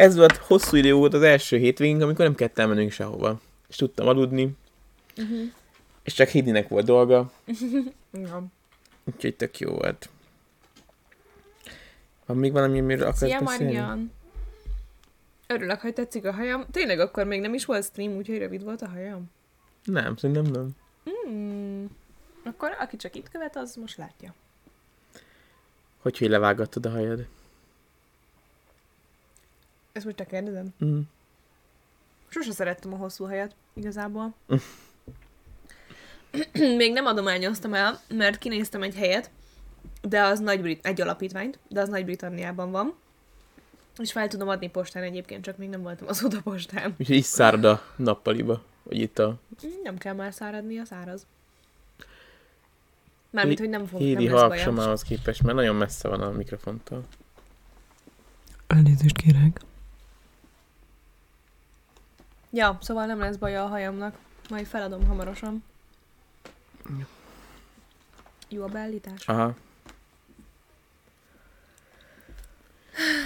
ez volt hosszú idő volt az első hétvégén, amikor nem kellett elmennünk sehova. És tudtam aludni, Uh-huh. és csak Hidinek volt dolga, Ja. úgyhogy tök jó volt. Van még valami, amiről akarsz Szia, beszélni? Marian! Örülök, hogy tetszik a hajam. Tényleg akkor még nem is volt stream, úgyhogy rövid volt a hajam. Nem, szerintem nem. Hmm. Akkor aki csak itt követ, az most látja. Hogy, hogy levágattad a hajad? Ezt most te kérdezem? Mm. Sose szerettem a hosszú hajat, igazából. Még nem adományoztam el, mert kinéztem egy helyet, de az nagy Brit- egy alapítványt, de az Nagy-Britanniában van. És fel tudom adni postán egyébként, csak még nem voltam az oda postán. Úgyhogy is szárad a nappaliba, vagy itt a Nem kell már száradni, a száraz. Mármint, hogy nem fog, Hédi nem lesz bajom. képest, mert nagyon messze van a mikrofontól. Elnézést kérek. Ja, szóval nem lesz baja a hajamnak. Majd feladom hamarosan. Jó a beállítás. Aha.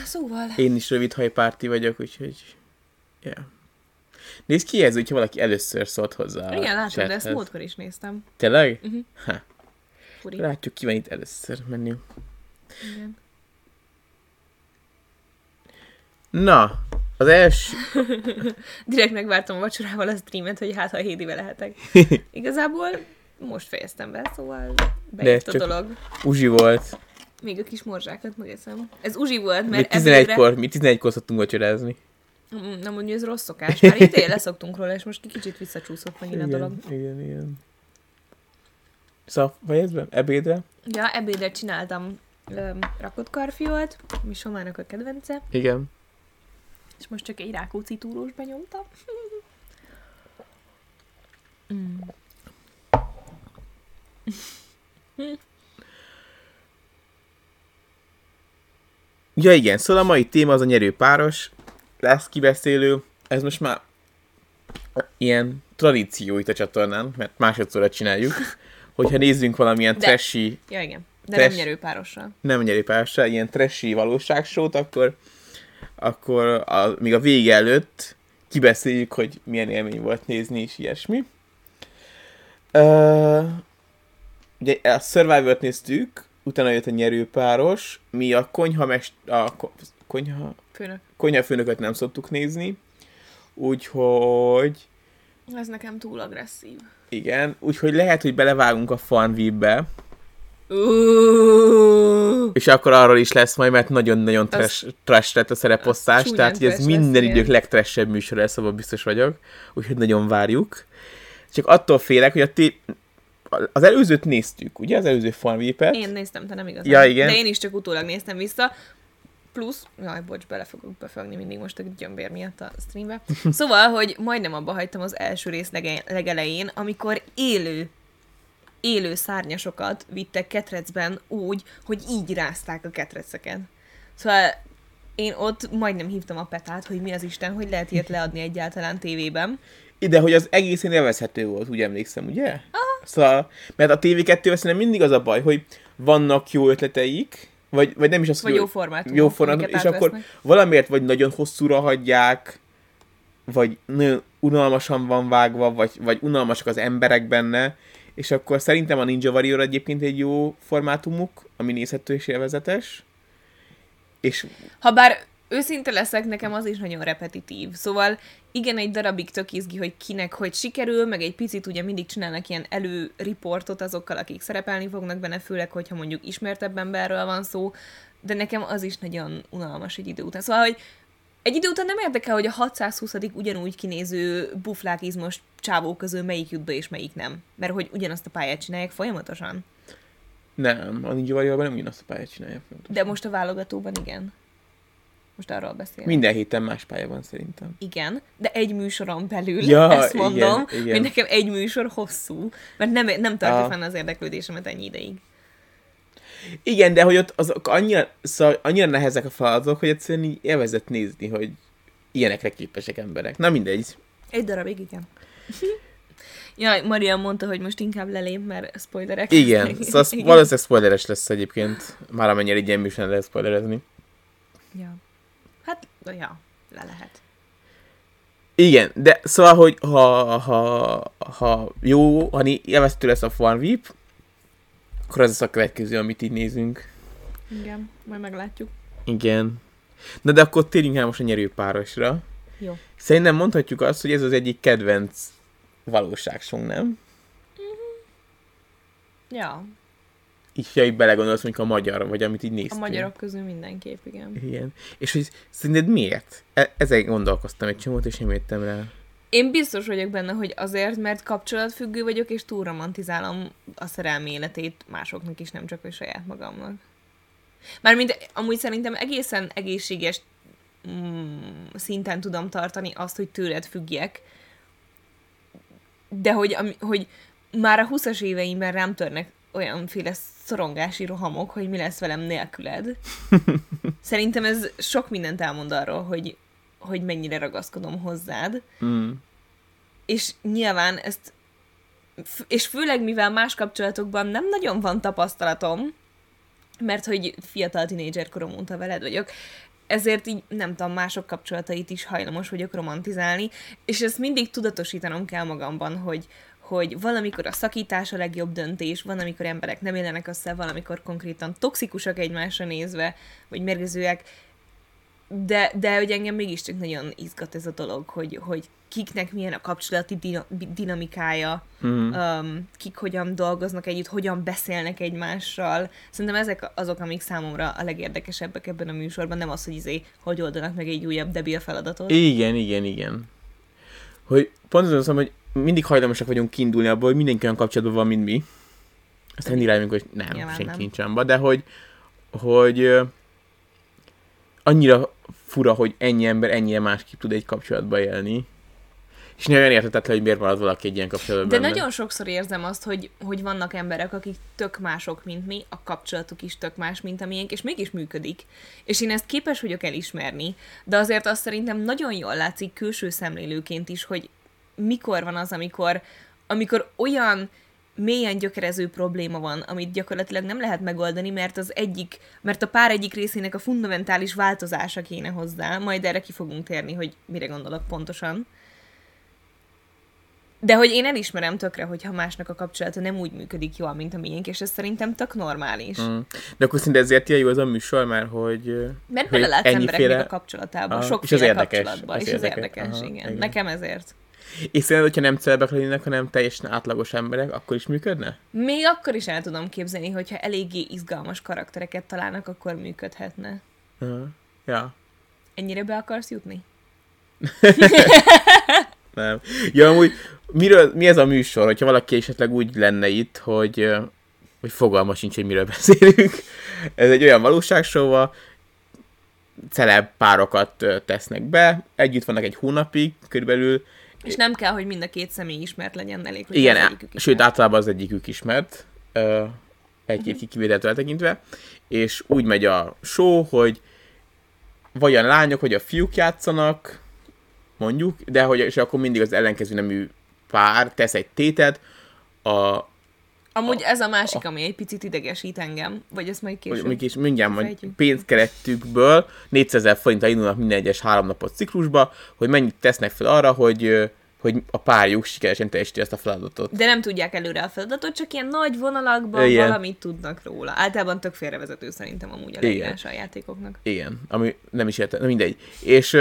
Szóval... Én is rövid hajpárti vagyok, úgyhogy... Yeah. Nézd ki ez, hogyha valaki először szólt hozzá Igen, látod, de ezt múltkor is néztem. Tényleg? Uh-huh. Ha. Furi. Látjuk, ki van itt először menni. Igen. Na, az első... Direkt megvártam a vacsorával a streamet, hogy hát ha Hédivel lehetek. Igazából most fejeztem be, szóval bejött a dolog. Uzsi volt. Még a kis morzsákat megeszem. Ez uzsi volt, Mi mert ebédre... 11-kor, mi 11-kor szoktunk vacsorázni. Mm, Nem mondja, ez rossz szokás. Már itt leszoktunk róla, és most kicsit visszacsúszott megint a dolog. Igen, igen, igen. Szóval, fejezd be? Ebédre? Ja, ebédre csináltam öm, rakott karfiolt, mi Somának a kedvence, Igen. És most csak egy rákóczi túrós benyomtam. Mm. Ja igen, szóval a mai téma az a nyerő páros. Lesz kibeszélő. Ez most már ilyen tradíció itt a csatornán, mert másodszorra csináljuk. Hogyha nézzünk valamilyen De. trashy, Ja, igen. De Tess- nem nyerő párossal. nem nyerő párosra, ilyen trashy valóságsót, akkor, akkor a, még a vége előtt kibeszéljük, hogy milyen élmény volt nézni, és ilyesmi. Uh, ugye a Survivor-t néztük, utána jött a nyerőpáros, mi a konyha mest, a ko- konyha, Főnök. konyhafőnököt nem szoktuk nézni, úgyhogy Ez nekem túl agresszív. igen, úgyhogy lehet, hogy belevágunk a Farmville-be, Uh, és akkor arról is lesz majd, mert nagyon-nagyon trash, trash lett a szereposztás, tehát hogy ez lesz, minden idők legtrashebb műsor lesz, abban biztos vagyok, úgyhogy nagyon várjuk. Csak attól félek, hogy a té- az előzőt néztük, ugye? Az előző Farmville-et. én néztem, te nem igazán. Ja, igen. De én is csak utólag néztem vissza. Plusz, jaj, bocs, bele fogok befogni mindig most a gyömbér miatt a streambe. Szóval, hogy majdnem abba hagytam az első rész lege- legelején, amikor élő élő szárnyasokat vittek ketrecben úgy, hogy így rázták a ketreceket. Szóval én ott majdnem hívtam a petát, hogy mi az Isten, hogy lehet ilyet leadni egyáltalán tévében. Ide, hogy az egészen élvezhető volt, úgy emlékszem, ugye? Ah. Szóval, mert a TV2-vel szerintem mindig az a baj, hogy vannak jó ötleteik, vagy, vagy nem is az, Vagy jó formátumok, jó formátum, és akkor valamiért vagy nagyon hosszúra hagyják, vagy nagyon unalmasan van vágva, vagy, vagy unalmasak az emberek benne, és akkor szerintem a Ninja Warrior egyébként egy jó formátumuk, ami nézhető és élvezetes, és Habár őszinte leszek, nekem az is nagyon repetitív. Szóval igen, egy darabig tök izgi, hogy kinek hogy sikerül, meg egy picit ugye mindig csinálnak ilyen előriportot azokkal, akik szerepelni fognak benne, főleg, hogyha mondjuk ismertebb emberről van szó, de nekem az is nagyon unalmas egy idő után. Szóval, hogy egy idő után nem érdekel, hogy a 620 ugyanúgy kinéző buflákizmos csávó közül melyik jut be és melyik nem. Mert hogy ugyanazt a pályát csinálják folyamatosan. nem, a Ninja Warriorban nem ugyanazt a pályát csinálja. De most a válogatóban igen. Most arról beszélek. Minden héten más pálya van szerintem. Igen, de egy műsoron belül, Ja, ezt mondom, igen, igen. hogy nekem egy műsor hosszú, mert nem, nem tartja Ah. fenn az érdeklődésemet ennyi ideig. Igen, de hogy ott azok annyira, szóval annyira nehezek a feladatok, hogy egyszerűen így élvezett nézni, hogy ilyenekre képesek emberek. Na mindegy. Egy darabig, igen. Jaj, Marian mondta, hogy most inkább lelép, mert spoilerek. Igen, lesznek. szóval igen. valószínűleg spoileres lesz egyébként, már amennyire egy ilyen műsorán lehet spoilerezni. Ja. Hát, ja. le lehet. Igen, de szóval, hogy ha, ha, ha jó, ha élvezhető lesz a Farmvip, akkor az lesz a következő, amit így nézünk. Igen, majd meglátjuk. Igen. Na de akkor térjünk el most a nyerőpárosra. Jó. Szerintem mondhatjuk azt, hogy ez az egyik kedvenc valóságsong, nem? Ja, Így, ha így belegondolsz, mondjuk a magyar, vagy amit így a néztünk. magyarok közül mindenképp, igen. Igen. És hogy szerinted miért? E- ezen gondolkoztam egy csomót, és nem jöttem rá. Én biztos vagyok benne, hogy azért, mert kapcsolatfüggő vagyok, és túl romantizálom a szerelmi életét másoknak is, nem csak a saját magamnak. Mármint amúgy szerintem egészen egészséges mm, szinten tudom tartani azt, hogy tőled függjek, de hogy, ami, hogy már a 20-as éveimben rám törnek olyanféle szorongási rohamok, hogy mi lesz velem nélküled. Szerintem ez sok mindent elmond arról, hogy, hogy mennyire ragaszkodom hozzád Mm. és nyilván ezt, és főleg mivel más kapcsolatokban nem nagyon van tapasztalatom, mert hogy fiatal tinédzser korom óta veled vagyok, ezért így nem tudom, mások kapcsolatait is hajlamos vagyok romantizálni, és ezt mindig tudatosítanom kell magamban, hogy, hogy valamikor a szakítás a legjobb döntés, van, amikor emberek nem élnek össze, valamikor konkrétan toxikusak egymásra nézve, vagy mérgezőek, de, de hogy engem mégiscsak nagyon izgat ez a dolog, hogy, hogy kiknek milyen a kapcsolati dina- dinamikája, Mm. um, kik hogyan dolgoznak együtt, hogyan beszélnek egymással. Szerintem ezek azok, amik számomra a legérdekesebbek ebben a műsorban, nem az, hogy izé, hogy oldanak meg egy újabb debil feladatot. Igen, igen, igen. Hogy pont azon hogy mindig hajlamosak vagyunk kiindulni abból, hogy mindenki olyan kapcsolatban van, mint mi. Aztán mindig rájövünk, hogy nem, Nyilván senki nem. nincs abban, de hogy, hogy annyira fura, hogy ennyi ember ennyire másképp tud egy kapcsolatba élni. És nagyon értetetlen, hogy miért marad valaki egy ilyen kapcsolatban De nagyon sokszor érzem azt, hogy, hogy vannak emberek, akik tök mások, mint mi, a kapcsolatuk is tök más, mint a miénk, és mégis működik. És én ezt képes vagyok elismerni, de azért azt szerintem nagyon jól látszik külső szemlélőként is, hogy mikor van az, amikor, amikor olyan mélyen gyökerező probléma van, amit gyakorlatilag nem lehet megoldani, mert az egyik, mert a pár egyik részének a fundamentális változása kéne hozzá, majd erre ki fogunk térni, hogy mire gondolok pontosan. De hogy én elismerem tökre, hogyha másnak a kapcsolata nem úgy működik jól, mint a miénk, és ez szerintem tök normális. Mm. De akkor szinte ezért ilyen jó ez a műsor, mert hogy... Mert belelátsz embereknek ennyiféle- a kapcsolatába, és sokféle az érdekes, kapcsolatba, az és az érdekes. érdekes, Aha, igen. igen. Nekem ezért. És szerinted, hogyha nem celebek lennének, hanem teljesen átlagos emberek, akkor is működne? Még akkor is el tudom képzelni, hogyha eléggé izgalmas karaktereket találnak, akkor működhetne. Uh, ja. Ennyire be akarsz jutni? Nem. Ja, amúgy miről, mi ez a műsor, hogyha valaki esetleg úgy lenne itt, hogy, hogy fogalma sincs, hogy miről beszélünk. Ez egy olyan valóságsóval, celeb párokat tesznek be, együtt vannak egy hónapig körülbelül, És nem kell, hogy mind a két személy ismert legyen, elég, hogy Igen, az egyikük sőt, általában az egyikük ismert, egy-két uh-huh. kivételtől eltekintve, és úgy megy a show, hogy vagy a lányok, vagy a fiúk játszanak, mondjuk, de hogy és akkor mindig az ellenkező nemű pár tesz egy tétet, a, Amúgy ez a másik, ami egy picit idegesít engem, vagy ezt majd később. mondjuk is mindjárt majd Fejtjük. pénzkeretükből 400 ezer forinttal indulnak minden egyes három napos ciklusba, hogy mennyit tesznek fel arra, hogy, hogy a párjuk sikeresen teljesíti ezt a feladatot. De nem tudják előre a feladatot, csak ilyen nagy vonalakban Igen. valamit tudnak róla. Általában tök félrevezető szerintem amúgy a leírása a játékoknak. Igen, ami nem is értem, mindegy. És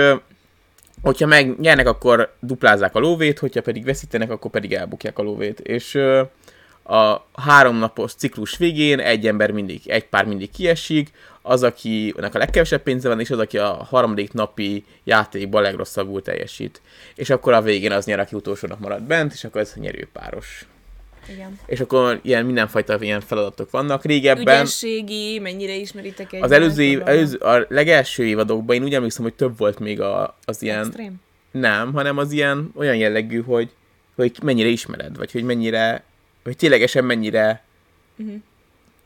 hogyha megnyernek, akkor duplázzák a lóvét, hogyha pedig veszítenek, akkor pedig elbukják a lóvét. És a három napos ciklus végén egy ember mindig, egy pár mindig kiesik, az, akinek a legkevesebb pénze van, és az, aki a harmadik napi játékban legrosszabbul teljesít. És akkor a végén az nyer, aki utolsónak marad bent, és akkor ez a nyerőpáros. Igen. És akkor ilyen mindenfajta ilyen feladatok vannak. Régebben... Ügyességi, mennyire ismeritek egymást? Az előző, év, előző, a legelső évadokban én úgy emlékszem, hogy több volt még a, az ilyen, Extrém. nem, hanem az ilyen olyan jellegű, hogy, hogy mennyire ismered, vagy hogy mennyire, vagy ténylegesen mennyire Mhm.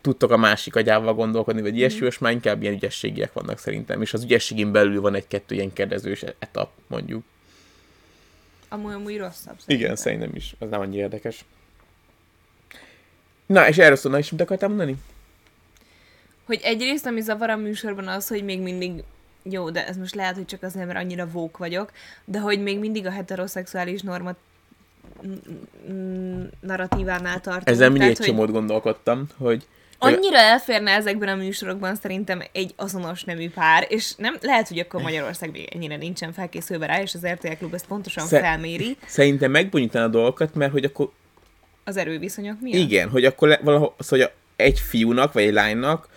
tudtok a másik agyával gondolkodni, vagy ilyesmi, most már inkább ilyen ügyességiek vannak szerintem, és az ügyességén belül van egy-kettő ilyen kérdezős etap, mondjuk. Amúgy, amúgy rosszabb. Igen, szerintem is, az nem annyira érdekes. Na, és erről szólna is, mit akartál mondani? Hogy egyrészt, ami zavar a műsorban az, hogy még mindig jó, de ez most lehet, hogy csak azért, mert annyira vók vagyok, de hogy még mindig a heteroszexuális norma narratívánál tartunk. Ezzel mindig egy csomót gondolkodtam, hogy Annyira elférne ezekben a műsorokban szerintem egy azonos nemű pár, és nem lehet, hogy akkor Magyarország még ennyire nincsen felkészülve rá, és az RTL Klub ezt pontosan Sze- felméri szerintem megbonyítaná a dolgokat, mert hogy akkor az erőviszonyok miatt. Igen, hogy akkor le, valahol, a, egy fiúnak, vagy egy lánynak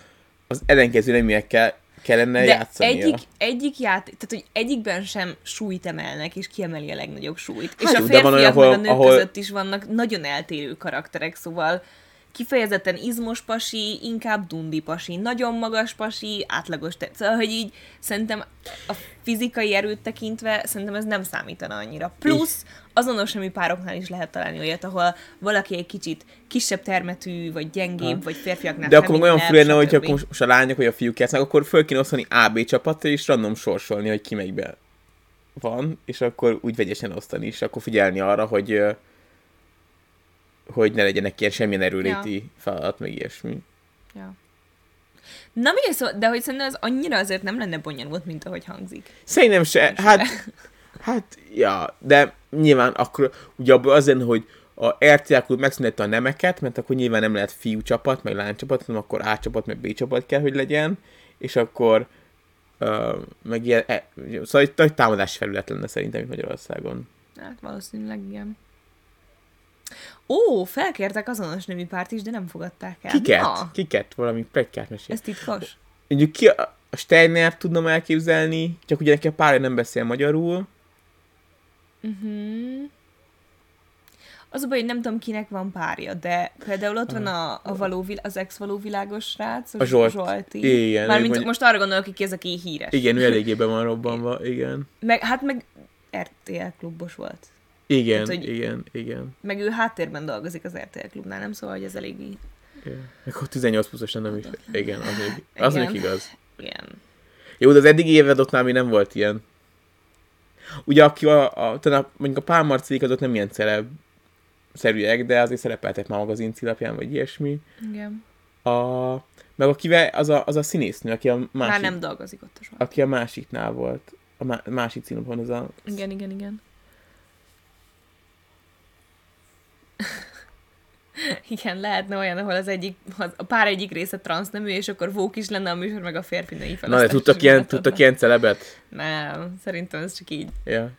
az ellenkező neműekkel kellene De játszania. egyik, egyik játék, tehát hogy egyikben sem súlyt emelnek, és kiemeli a legnagyobb súlyt. és Hát a jó, de van férfiak olyan, meg a ahol- nők ahol- között is vannak nagyon eltérő karakterek, szóval kifejezetten izmos pasi, inkább dundi pasi, nagyon magas pasi, átlagos, te- szóval, hogy így szerintem a fizikai erőt tekintve szerintem ez nem számítana annyira. Plusz azonos nemű pároknál is lehet találni olyat, ahol valaki egy kicsit kisebb termetű, vagy gyengébb, Ha. vagy férfiaknál De akkor olyan fura lenne, hogyha akkor most a lányok vagy a fiúk játszanak, akkor föl kéne osztani AB csapatra, és random sorsolni, hogy ki melyikben van, és akkor úgy vegyesen osztani, és akkor figyelni arra, hogy hogy ne legyenek ilyen semmilyen erőléti feladat, meg ilyesmi. Ja. Na mindegy, szóval, de hogy szerintem ez annyira azért nem lenne bonyolult, mint ahogy hangzik. Szerintem se, hát, hát, ja, de nyilván akkor ugye abban az lenne, hogy a RTL Klub megszünette a nemeket, mert akkor nyilván nem lehet fiú csapat, meg lány csapat, hanem akkor A csapat, meg B csapat kell, hogy legyen, és akkor uh, meg ilyen, e, szóval egy nagy támadási felület lenne szerintem Magyarországon. Hát valószínűleg igen. Ó, felkértek azonos nemű párt is, de nem fogadták el. Kiket? Na, Kiket? Valami plegykát mesél. ez titkos. Mondjuk ki a, a Steiner tudnom elképzelni, csak ugye neki a párja nem beszél magyarul. Uh-huh. Az a baj, hogy nem tudom, kinek van párja, de például ott van a, a való, vil- az ex-való világos srác, A Zsolt. Zsolti. Igen, Mármint mondja- most arra gondolok, aki ez, aki híres. Igen, ő eléggé be van robbanva, igen. Meg, hát meg RTL klubos volt. Igen, Hát, igen, igen. Meg ő háttérben dolgozik az RTL klubnál, nem szóval, hogy ez elég így. igen. Akkor 18 pluszos nem is. Igen, az még, az Igen. még igaz. Igen. Jó, de az eddigi évadottnál még nem volt ilyen. Ugye aki a, a, talán a mondjuk a Pál Marciék azok nem ilyen celeb szerűek, de azért szerepeltek már magazin címlapján, vagy ilyesmi. Igen. A, meg akivel az a, az a színésznő, aki a másik, Már nem dolgozik ott a aki a másiknál volt. A má, másik címlapon az a... Igen, igen, igen. Igen, lehetne olyan, ahol az egyik, a pár egyik része transznemű, és akkor vók is lenne a műsor, meg a férfi női Na, de tudtak ilyen, tudtak ilyen celebet? Nem, szerintem ez csak így. Ja.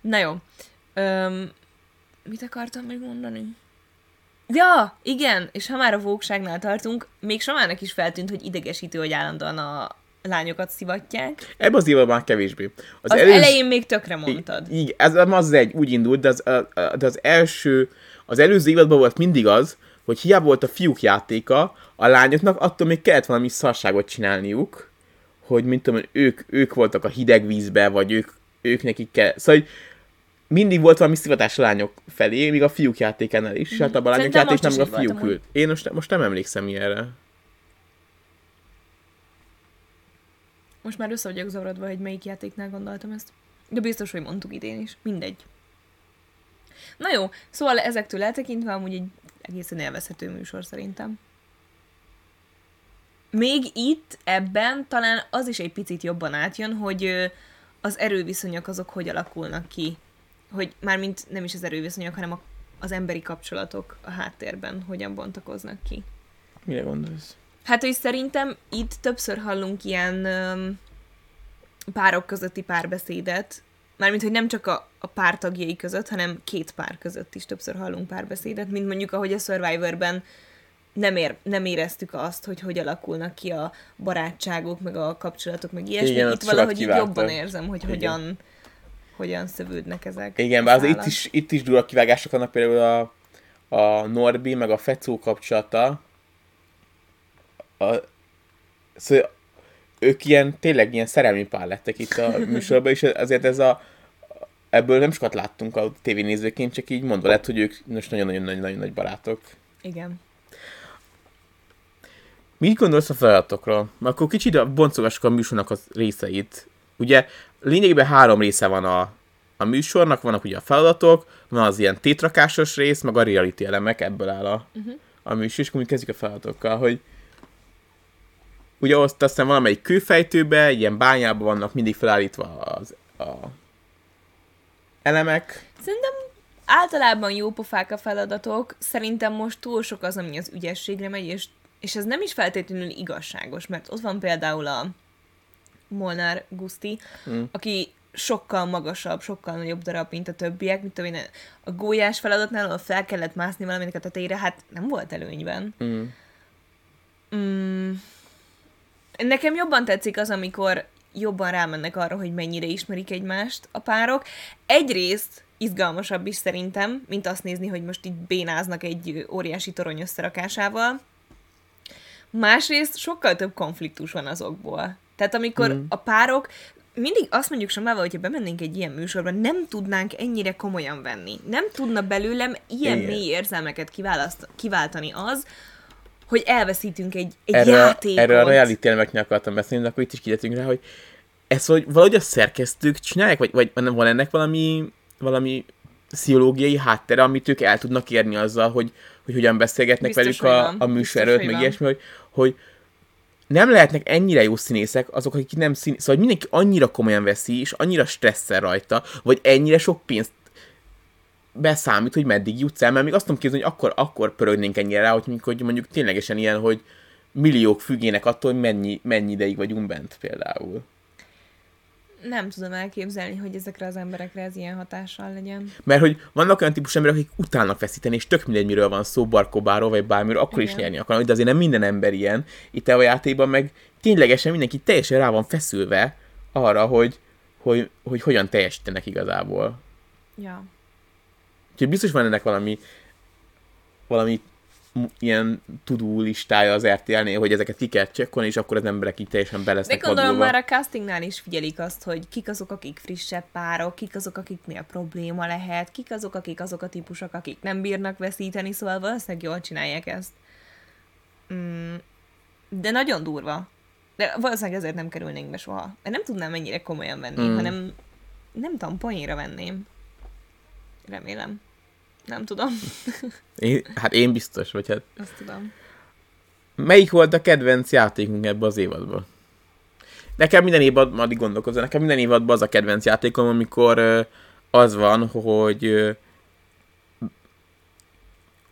Na jó. Öm, mit akartam még mondani? Ja, igen, és ha már a vókságnál tartunk, még Samának is feltűnt, hogy idegesítő, hogy állandóan a lányokat szivatják. Ebben az évadban már kevésbé. Az, az elején még tökre mondtad. Igen, ez az egy, úgy indult, de az, de az első, az előző évadban volt mindig az, hogy hiába volt a fiúk játéka, a lányoknak attól még kellett valami szarságot csinálniuk, hogy mint tudom, ők, ők voltak a hideg vízbe, vagy ők, ők nekik kell. Szóval, hogy mindig volt valami szivatás a lányok felé, míg a fiúk játékánál is, mm. hát abban a lányok játéknál meg a fiúk ült. Én most, most nem emlékszem ilyenre. Most már össze vagyok zavarodva, hogy melyik játéknál gondoltam ezt. De biztos, hogy mondtuk idén is. Mindegy. Na jó, szóval ezektől eltekintve amúgy egy egészen élvezhető műsor szerintem. Még itt, ebben talán az is egy picit jobban átjön, hogy az erőviszonyok azok hogy alakulnak ki. Hogy mármint nem is az erőviszonyok, hanem az emberi kapcsolatok a háttérben hogyan bontakoznak ki. Mire gondolsz? Hát, hogy szerintem itt többször hallunk ilyen öm, párok közötti párbeszédet, mármint, hogy nem csak a, a pár tagjai között, hanem két pár között is többször hallunk párbeszédet, mint mondjuk, ahogy a Survivorben nem, ér, nem éreztük azt, hogy hogy alakulnak ki a barátságok, meg a kapcsolatok, meg ilyesmi. Igen, itt valahogy így jobban érzem, hogy Igen. hogyan, hogyan szövődnek ezek. Igen, a bár azért itt is, itt is durva kivágások vannak, például a, a Norbi meg a Fecó kapcsolata. A, szóval ők ilyen, tényleg ilyen szerelmi pár lettek itt a műsorban, és azért ez a ebből nem sokat láttunk a tévénézőként, csak így mondva lett, hogy ők most nagyon-nagyon-nagyon nagy barátok. Igen. Mit gondolsz a feladatokról? Mert akkor kicsit boncogassuk a műsornak az részeit. Ugye lényegében három része van a, a műsornak, vannak ugye a feladatok, van az ilyen tétrakásos rész, meg a reality elemek, ebből áll a, uh-huh. a műsor, és akkor mi kezdjük a feladatokkal, hogy ugye azt aztán valamelyik kőfejtőbe, ilyen bányában vannak mindig felállítva az, a elemek. Szerintem általában jó pofák a feladatok, szerintem most túl sok az, ami az ügyességre megy, és, és ez nem is feltétlenül igazságos, mert ott van például a Molnár Guszti, mm. aki sokkal magasabb, sokkal nagyobb darab, mint a többiek, mint tudom én, a gólyás feladatnál, ahol fel kellett mászni valaminek a tetejére, hát nem volt előnyben. Mm. Mm. Nekem jobban tetszik az, amikor jobban rámennek arra, hogy mennyire ismerik egymást a párok. Egyrészt izgalmasabb is szerintem, mint azt nézni, hogy most így bénáznak egy óriási torony összerakásával. Másrészt sokkal több konfliktus van azokból. Tehát amikor mm. a párok mindig azt mondjuk Somával, hogyha bemennénk egy ilyen műsorba, nem tudnánk ennyire komolyan venni. Nem tudna belőlem ilyen Igen. mély érzelmeket kiválaszt, kiváltani az, hogy elveszítünk egy, egy erről, játékot. Erről a reality elemeknél akartam beszélni, de akkor itt is kijöttünk rá, hogy ezt hogy valahogy a szerkesztők csinálják, vagy, vagy van ennek valami, valami pszichológiai háttere, amit ők el tudnak érni azzal, hogy, hogy hogyan beszélgetnek Biztos, velük a, a műsor előtt, meg ilyesmi, hogy, hogy nem lehetnek ennyire jó színészek azok, akik nem színészek. Szóval mindenki annyira komolyan veszi, és annyira stresszel rajta, vagy ennyire sok pénzt beszámít, hogy meddig jutsz el, mert még azt tudom képzelni, hogy akkor, akkor pörögnénk ennyire rá, hogy mondjuk, hogy mondjuk ténylegesen ilyen, hogy milliók függének attól, hogy mennyi, mennyi ideig vagyunk bent például nem tudom elképzelni, hogy ezekre az emberekre ez ilyen hatással legyen. Mert hogy vannak olyan típus emberek, akik utálnak feszíteni, és tök mindegy, miről van szó, barkobáról, vagy bármiről, akkor Igen. is nyerni akarnak, de azért nem minden ember ilyen. Itt a játékban meg ténylegesen mindenki teljesen rá van feszülve arra, hogy, hogy, hogy hogyan teljesítenek igazából. Ja. Úgyhogy biztos van ennek valami valami ilyen tudó listája az RTL-nél, hogy ezeket ki kell csekkolni, és akkor az emberek így teljesen belesznek De gondolom már a castingnál is figyelik azt, hogy kik azok, akik frissebb párok, kik azok, akiknél probléma lehet, kik azok, akik azok a típusok, akik nem bírnak veszíteni, szóval valószínűleg jól csinálják ezt. Mm, de nagyon durva. De valószínűleg ezért nem kerülnénk be soha. Én nem tudnám mennyire komolyan venni, mm. hanem nem tudom, poénra venném. Remélem. Nem tudom. Én, hát én biztos, vagy hát... Azt tudom. Melyik volt a kedvenc játékunk ebbe az évadban? Nekem minden évadban, addig gondolkozom, nekem minden évadban az a kedvenc játékom, amikor az van, hogy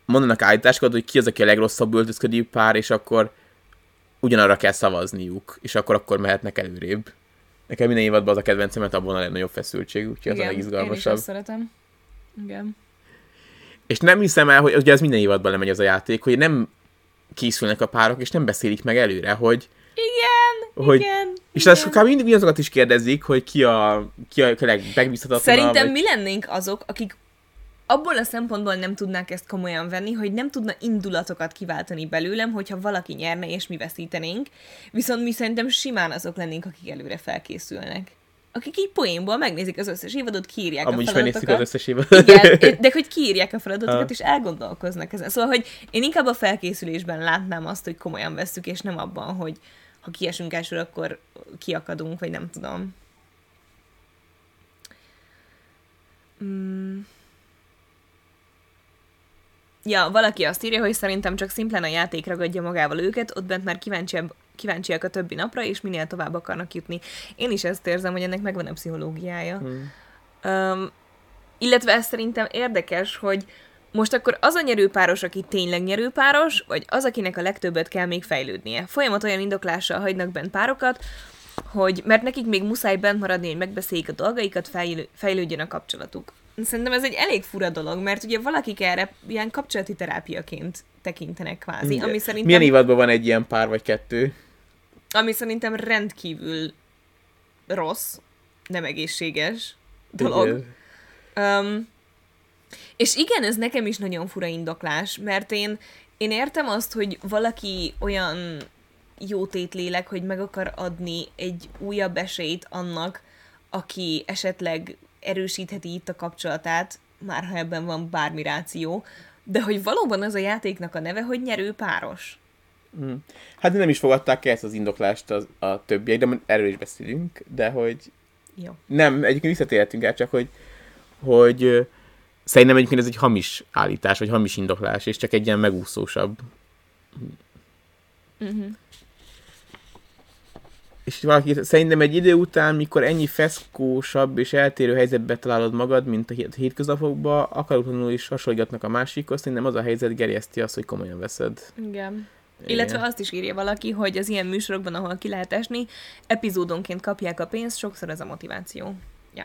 mondanak állításokat, hogy ki az, aki a legrosszabb öltözködő pár, és akkor ugyanarra kell szavazniuk, és akkor akkor mehetnek előrébb. Nekem minden évadban az a kedvencem, mert abban a legnagyobb feszültség, úgyhogy az a legizgalmasabb. Én is azt szeretem. Igen. És nem hiszem el, hogy ugye ez minden évadban lemegy az a játék, hogy nem készülnek a párok, és nem beszélik meg előre, hogy igen, hogy, igen. És igen. sokkal mindig azokat is kérdezik, hogy ki a, ki a legmegbízhatatlanabb. Szerintem vagy... mi lennénk azok, akik abból a szempontból nem tudnák ezt komolyan venni, hogy nem tudna indulatokat kiváltani belőlem, hogyha valaki nyerne és mi veszítenénk, viszont mi szerintem simán azok lennénk, akik előre felkészülnek akik így poénból megnézik az összes évadot, kiírják Amúgy a feladatokat. az összes évadot. Igen, de hogy kiírják a feladatokat, ha. és elgondolkoznak ezen. Szóval, hogy én inkább a felkészülésben látnám azt, hogy komolyan veszük, és nem abban, hogy ha kiesünk elsőre, akkor kiakadunk, vagy nem tudom. Mm. Ja, valaki azt írja, hogy szerintem csak szimplán a játék ragadja magával őket, ott bent már kíváncsiak, kíváncsiak a többi napra, és minél tovább akarnak jutni. Én is ezt érzem, hogy ennek megvan a pszichológiája. Hmm. Um, illetve ez szerintem érdekes, hogy most akkor az a nyerőpáros, aki tényleg nyerőpáros, vagy az, akinek a legtöbbet kell még fejlődnie. Folyamat olyan indoklással hagynak bent párokat, hogy mert nekik még muszáj bent maradni, hogy megbeszéljék a dolgaikat, fejlő, fejlődjön a kapcsolatuk. Szerintem ez egy elég fura dolog, mert ugye valakik erre ilyen kapcsolati terápiaként tekintenek kvázi, ami szerintem... Milyen évadban van egy ilyen pár vagy kettő? Ami szerintem rendkívül rossz, nem egészséges dolog. Um, és igen, ez nekem is nagyon fura indoklás, mert én, én értem azt, hogy valaki olyan jó tétlélek, hogy meg akar adni egy újabb esélyt annak, aki esetleg erősítheti itt a kapcsolatát, már ha ebben van bármi ráció, de hogy valóban az a játéknak a neve, hogy nyerő páros. Mm. Hát nem is fogadták el ezt az indoklást az, a többiek, de erről is beszélünk, de hogy Jó. nem, egyébként visszatérhetünk el, csak hogy, hogy szerintem egyébként ez egy hamis állítás, vagy hamis indoklás, és csak egy ilyen megúszósabb. Mm-hmm. és valaki szerintem egy idő után, mikor ennyi feszkósabb és eltérő helyzetbe találod magad, mint a hét- hétköznapokban, akaratlanul is hasonlítgatnak a másikhoz, szerintem az a helyzet gerjeszti azt, hogy komolyan veszed. Igen. Illetve azt is írja valaki, hogy az ilyen műsorokban, ahol ki lehet esni, epizódonként kapják a pénzt, sokszor ez a motiváció. Ja,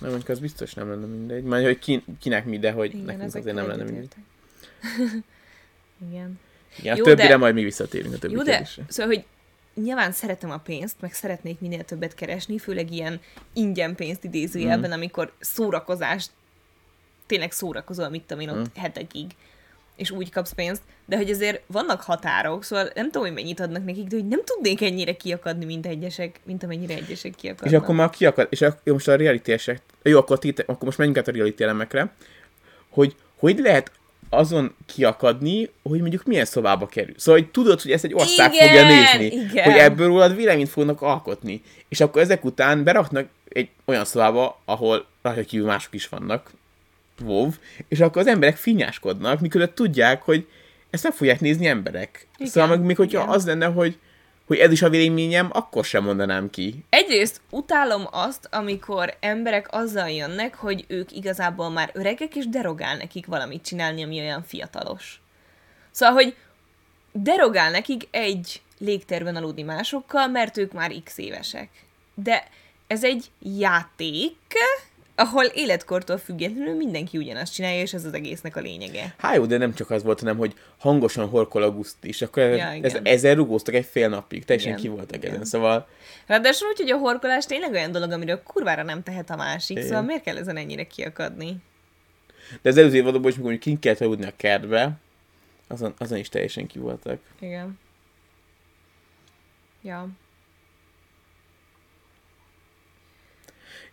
Na, mondjuk az biztos nem lenne mindegy. Már hogy ki, kinek mi, de hogy igen, nekünk azért nem lenne mindegy. igen. Igen, a Jó, többire de- majd még visszatérünk a többi Jó, de szóval, hogy nyilván szeretem a pénzt, meg szeretnék minél többet keresni, főleg ilyen ingyen pénzt idézőjelben, Mhm. amikor szórakozást, tényleg szórakozol, mit tudom én ott Mhm. hetekig, és úgy kapsz pénzt, de hogy azért vannak határok, szóval nem tudom, hogy mennyit adnak nekik, de hogy nem tudnék ennyire kiakadni, mint egyesek, mint amennyire egyesek kiakadnak. És akkor már kiakad, és ak- jó, most a reality esek, jó, akkor, tite, akkor most menjünk át a reality elemekre, hogy hogy lehet azon kiakadni, hogy mondjuk milyen szobába kerül. Szóval, hogy tudod, hogy ezt egy ország Igen, fogja nézni, igen. hogy ebből rólad véleményt fognak alkotni. És akkor ezek után beraknak egy olyan szobába, ahol rajta kívül mások is vannak, WoW, és akkor az emberek finnyáskodnak, miközben tudják, hogy ezt meg fogják nézni emberek. Igen, szóval meg még hogyha igen. az lenne, hogy, hogy ez is a véleményem, akkor sem mondanám ki. Egyrészt utálom azt, amikor emberek azzal jönnek, hogy ők igazából már öregek, és derogál nekik valamit csinálni, ami olyan fiatalos. Szóval, hogy derogál nekik egy légterben aludni másokkal, mert ők már x évesek. De ez egy játék, ahol életkortól függetlenül mindenki ugyanazt csinálja, és ez az egésznek a lényege. Há, jó, de nem csak az volt, hanem hogy hangosan horkol a Guszti, és akkor Ja, ez, ezzel rugóztak egy fél napig, teljesen Igen, ki voltak igen. ezen, szóval Ráadásul úgy, hogy a horkolás tényleg olyan dolog, amiről kurvára nem tehet a másik, Igen. szóval miért kell ezen ennyire kiakadni? de az előző évadokban is, mikor kint kellett aludni a kertbe, azon, azon is teljesen ki voltak. Igen. Ja.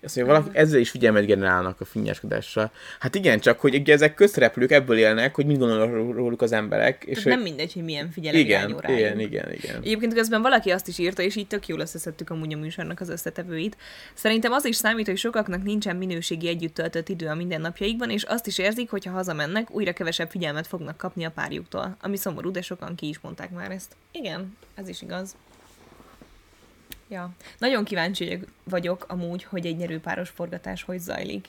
Azt mondja, valaki ezzel is figyelmet generálnak a finnyáskodással. Hát igen, csak hogy ugye ezek közszereplők ebből élnek, hogy mit gondolnak róluk az emberek. És hogy... nem mindegy, hogy milyen figyelem igen, rájuk. igen, igen, igen. Egyébként közben valaki azt is írta, és így tök jól összeszedtük amúgy a műsornak az összetevőit. Szerintem az is számít, hogy sokaknak nincsen minőségi együtt töltött idő a mindennapjaikban, és azt is érzik, hogy ha hazamennek, újra kevesebb figyelmet fognak kapni a párjuktól. Ami szomorú, de sokan ki is mondták már ezt. Igen, ez is igaz. Ja. Nagyon kíváncsi vagyok amúgy, hogy egy nyerőpáros forgatás hogy zajlik.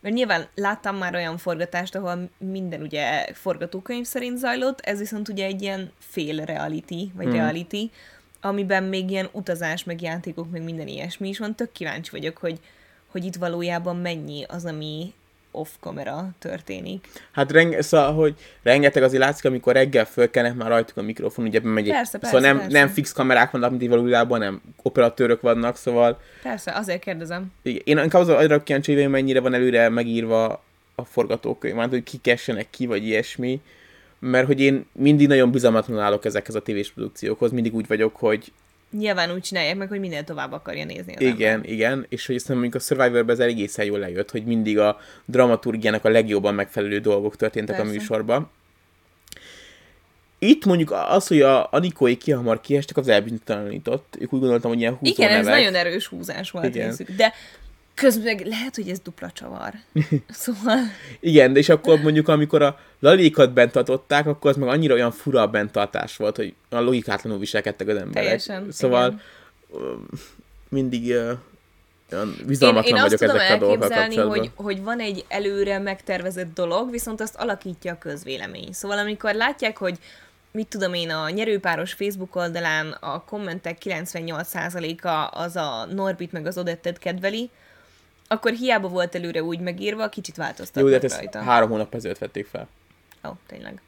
Mert nyilván láttam már olyan forgatást, ahol minden ugye forgatókönyv szerint zajlott, ez viszont ugye egy ilyen fél reality, vagy Hmm. reality, amiben még ilyen utazás, meg játékok, meg minden ilyesmi is van. Tök kíváncsi vagyok, hogy, hogy itt valójában mennyi az, ami off-kamera történik. Hát renge, szóval, hogy rengeteg azért látszik, amikor reggel fölkelnek már rajtuk a mikrofon, ugye megy egy, Persze, persze, szóval nem, persze. nem fix kamerák vannak, mint valójában, nem operatőrök vannak, szóval Persze, azért kérdezem. igen, én inkább az arra kíváncsi, hogy mennyire van előre megírva a forgatókönyv, már hogy kik essenek ki, vagy ilyesmi, mert hogy én mindig nagyon bizalmatlan állok ezekhez a tévés produkciókhoz, mindig úgy vagyok, hogy Nyilván úgy csinálják meg, hogy minél tovább akarja nézni az ember. igen, igen, és hogy aztán mondjuk a Survivor-ben ez egészen jól lejött, hogy mindig a dramaturgiának a legjobban megfelelő dolgok történtek Persze. a műsorban. Itt mondjuk az, hogy a Anikói kihamar kiestek, az elbizonytalanított. Ők úgy gondoltam, hogy ilyen húzó Igen, ez nevek. nagyon erős húzás volt Igen. részük. De közben lehet, hogy ez dupla csavar. Szóval... Igen, de és akkor mondjuk, amikor a lalékat bent tartották, akkor az meg annyira olyan fura a benttartás volt, hogy a logikátlanul viselkedtek az emberek. Teljesen, Szóval igen. mindig Én, bizalmatlan én azt vagyok ezekkel a dolgokkal hogy, hogy van egy előre megtervezett dolog, viszont azt alakítja a közvélemény. Szóval amikor látják, hogy mit tudom én, a nyerőpáros Facebook oldalán a kommentek 98%-a az a Norbit meg az Odettet kedveli, akkor hiába volt előre úgy megírva, kicsit Jó, változtatnak de hát rajta. három hónap ezelőtt vették fel. Ó, tényleg.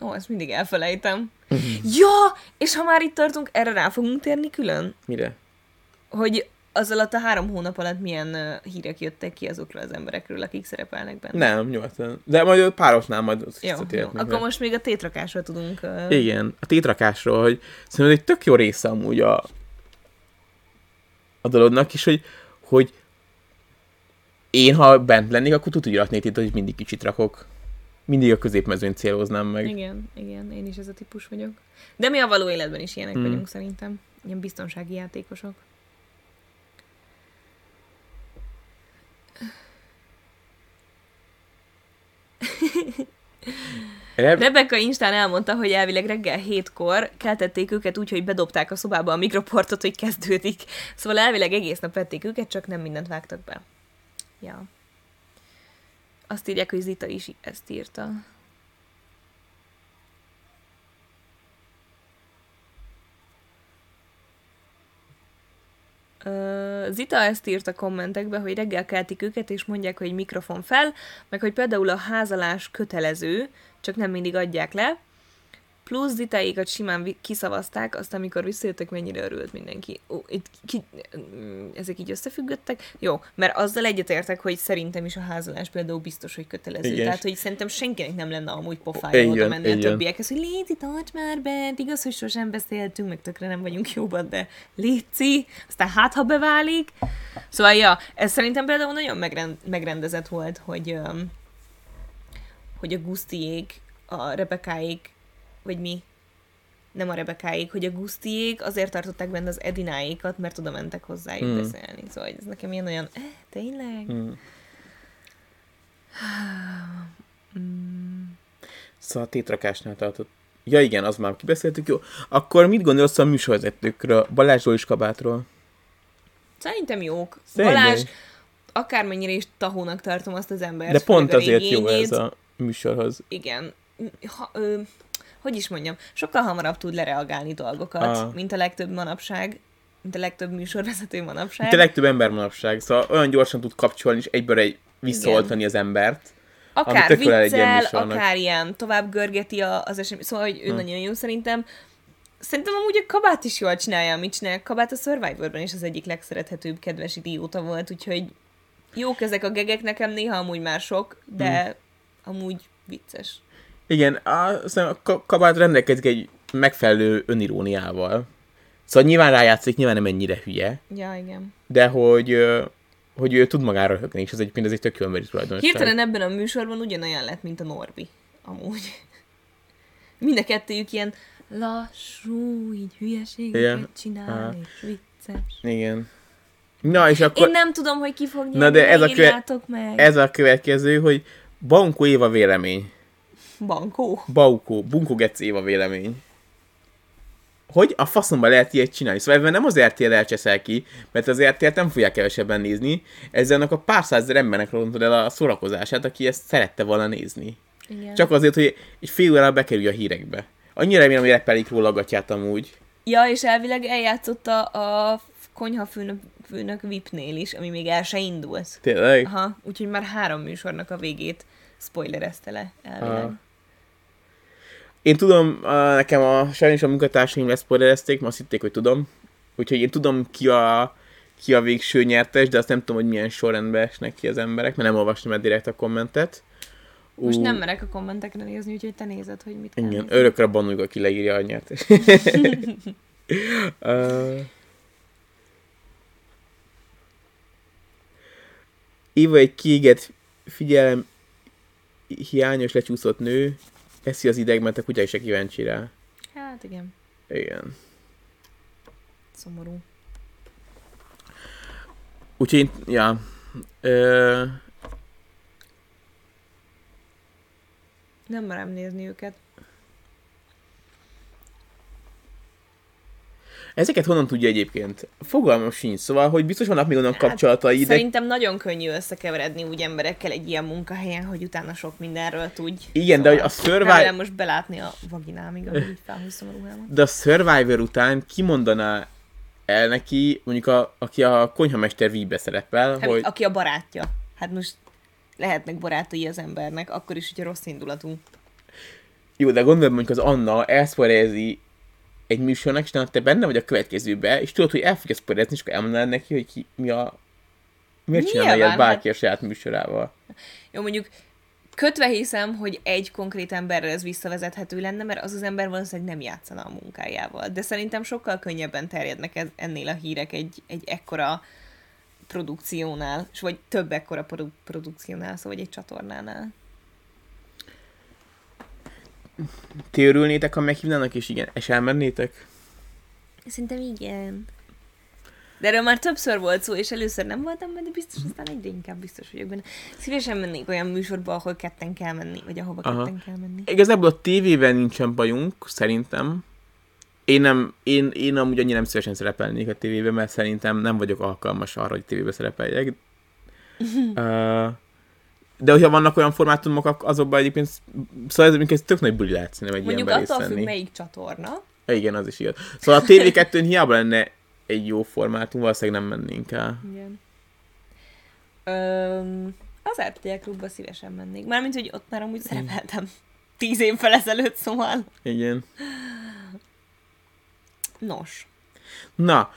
Ó, ezt mindig elfelejtem. ja, és ha már itt tartunk, erre rá fogunk térni külön? Mire? Hogy az alatt a három hónap alatt milyen uh, hírek jöttek ki azokról az emberekről, akik szerepelnek benne. Nem, nyugodtan. De majd párosnál majd Jó, jó. akkor most még a tétrakásra tudunk... Uh, Igen, a tétrakásról, hogy szerintem egy tök jó része amúgy a, a dolognak is, hogy, hogy én, ha bent lennék, akkor tud úgy raknék itt, hogy mindig kicsit rakok. Mindig a középmezőn céloznám meg. Igen, igen, én is ez a típus vagyok. De mi a való életben is ilyenek Hmm. vagyunk szerintem. Ilyen biztonsági játékosok. Reb- Rebecca Instán elmondta, hogy elvileg reggel hétkor keltették őket úgy, hogy bedobták a szobába a mikroportot, hogy kezdődik. Szóval elvileg egész nap vették őket, csak nem mindent vágtak be. Ja. Azt írják, hogy Zita is ezt írta. Zita ezt írt a kommentekbe, hogy reggel keltik őket, és mondják, hogy mikrofon fel, meg hogy például a házalás kötelező, csak nem mindig adják le, plusz Zitáikat simán kiszavazták, azt amikor visszajöttek, mennyire örült mindenki. Ó, itt ki, mm, ezek így összefüggöttek? Jó, mert azzal egyetértek, hogy szerintem is a házalás például biztos, hogy kötelező. Igen. Tehát, hogy szerintem senkinek nem lenne amúgy pofája Igen, oda menni a igen. többiekhez, hogy Léci, tarts már bent, igaz, hogy sosem beszéltünk, meg tökre nem vagyunk jóban, de Léci, aztán hát, ha beválik. Szóval, ja, ez szerintem például nagyon megrend, megrendezett volt, hogy, öm, hogy a Gusztiék, a Rebekáék, vagy mi, nem a Rebekáék, hogy a Gusztiék azért tartották benne az Edináékat, mert oda mentek hozzájuk Hmm. mm. beszélni. Szóval ez nekem ilyen olyan, eh, tényleg? Mm. Szóval a tétrakásnál tartott. Ja igen, az már kibeszéltük, jó. Akkor mit gondolsz a műsorvezetőkről, Balázs Zsolis kabátról? Szerintem jók. Szerintem. Balázs, akármennyire is tahónak tartom azt az embert. De pont azért jó ez a műsorhoz. Igen. Ha, ö, hogy is mondjam, sokkal hamarabb tud lereagálni dolgokat, Ah. mint a legtöbb manapság, mint a legtöbb műsorvezető manapság. Itt a legtöbb ember manapság, szóval olyan gyorsan tud kapcsolni, és egyből egy visszaoltani az embert. akár viccel, akár ilyen tovább görgeti az esemény. Szóval, hogy ő Hm. nagyon jó szerintem. Szerintem amúgy a kabát is jól csinálja, amit csinál. Kabát a Survivorban is az egyik legszerethetőbb kedves idióta volt, úgyhogy jók ezek a gegek nekem, néha amúgy már sok, de Hm. Amúgy vicces. Igen, a, a ka- kabát rendelkezik egy megfelelő öniróniával. Szóval nyilván rájátszik, nyilván nem ennyire hülye, Ja, igen. de hogy, hogy ő tud magára röhögni, és ez egyébként ez egy tök jó emberi tulajdonság. Hirtelen ebben a műsorban ugyanolyan lett, mint a Norbi, amúgy. Mind a kettőjük ilyen lassú, így hülyeségeket Igen. csinál, Aha. és vicces. Igen. Na, és akkor Én nem tudom, hogy ki fog nyerni, Na, de ez a köve- ez a következő, hogy Bankó Éva vélemény. Bankó. Baukó, Bunko Gec Éva vélemény. Hogy a faszomba lehet ilyet csinálni? Szóval ebben nem az RTL elcseszel ki, mert az RTL nem fogják kevesebben nézni, ezzel annak a pár százezer embernek rontod el a szórakozását, aki ezt szerette volna nézni. Igen. Csak azért, hogy egy fél órára bekerülj a hírekbe. Annyira remélem, hogy repelik róla a gatyát amúgy. Ja, és elvileg eljátszotta a konyhafőnök főnök VIP-nél is, ami még el se indult. Tényleg? Aha, úgyhogy már három műsornak a végét spoilerezte le, elvileg. Aha. Én tudom, nekem a sajnos a munkatársaim leszpoilerezték, mert azt hitték, hogy tudom. Úgyhogy én tudom ki a, ki a végső nyertes, de azt nem tudom, hogy milyen sorrendben esnek ki az emberek, mert nem olvastam el direkt a kommentet. Most Ú, nem merek a kommentekre nézni, úgyhogy te nézed, hogy mit kell Igen, nézni. örökre bannuljuk, aki leírja a nyertes. uh, Éva egy kiégett figyelem hiányos lecsúszott nő, eszi az ideg, mert a kutya is kíváncsi rá. Hát igen, Igen. szomorú. Úgyhogy, ja. Ö, Nem merem nézni őket. Ezeket honnan tudja egyébként? Fogalmam sincs, szóval, hogy biztos vannak még onnan kapcsolatai, de Szerintem nagyon könnyű összekeveredni úgy emberekkel egy ilyen munkahelyen, hogy utána sok mindenről tudj. Igen, de hogy a Survivor- Remélem most belátni a vaginámig, ahogy így felhúzom a ruhámat. de a Survivor után kimondaná el neki, mondjuk a, aki a konyhamester víbe szerepel, Hát, hogy. Aki a barátja. Hát most lehetnek barátai az embernek, akkor is, hogyha rossz indulatú. jó, de gondolod mondjuk az Anna elszpoilerezi egy műsornak, és te benne vagy a következőbe, és tudod, hogy el fogja spoilerezni, és akkor elmondanád neki, hogy ki, mi a... Miért csinálna Nyilván, ilyet bárki a saját műsorával? Jó, mondjuk kötve hiszem, hogy egy konkrét emberrel ez visszavezethető lenne, mert az az ember valószínűleg nem játszana a munkájával. De szerintem sokkal könnyebben terjednek ez, ennél a hírek egy, egy ekkora produkciónál, és vagy több ekkora produ- produkciónál, szóval egy csatornánál. Ti örülnétek, ha meghívnának, és igen, és elmennétek? Szerintem igen. De erről már többször volt szó, és először nem voltam benne biztos, aztán egyre inkább biztos vagyok benne. Szívesen mennék olyan műsorba, ahol ketten kell menni, vagy ahova Aha. ketten kell menni. Igazából a tévével nincsen bajunk, szerintem. Én, nem, én, én amúgy annyira nem szívesen szerepelnék a tévében, mert szerintem nem vagyok alkalmas arra, hogy tévébe szerepeljek. uh, de hogyha vannak olyan formátumok, azokban egyébként, szóval ez, ez tök nagy buli lehet szerintem egy Mondjuk ilyenben attól függ, melyik csatorna. Ja, Igen, az is igaz. Szóval a TV2-n hiába lenne egy jó formátum, valószínűleg nem mennénk el. Igen. Öm, az RTL klubba szívesen mennék. Mármint, hogy ott már amúgy szerepeltem. Tíz évvel ezelőtt, szóval. Igen. Nos. Na,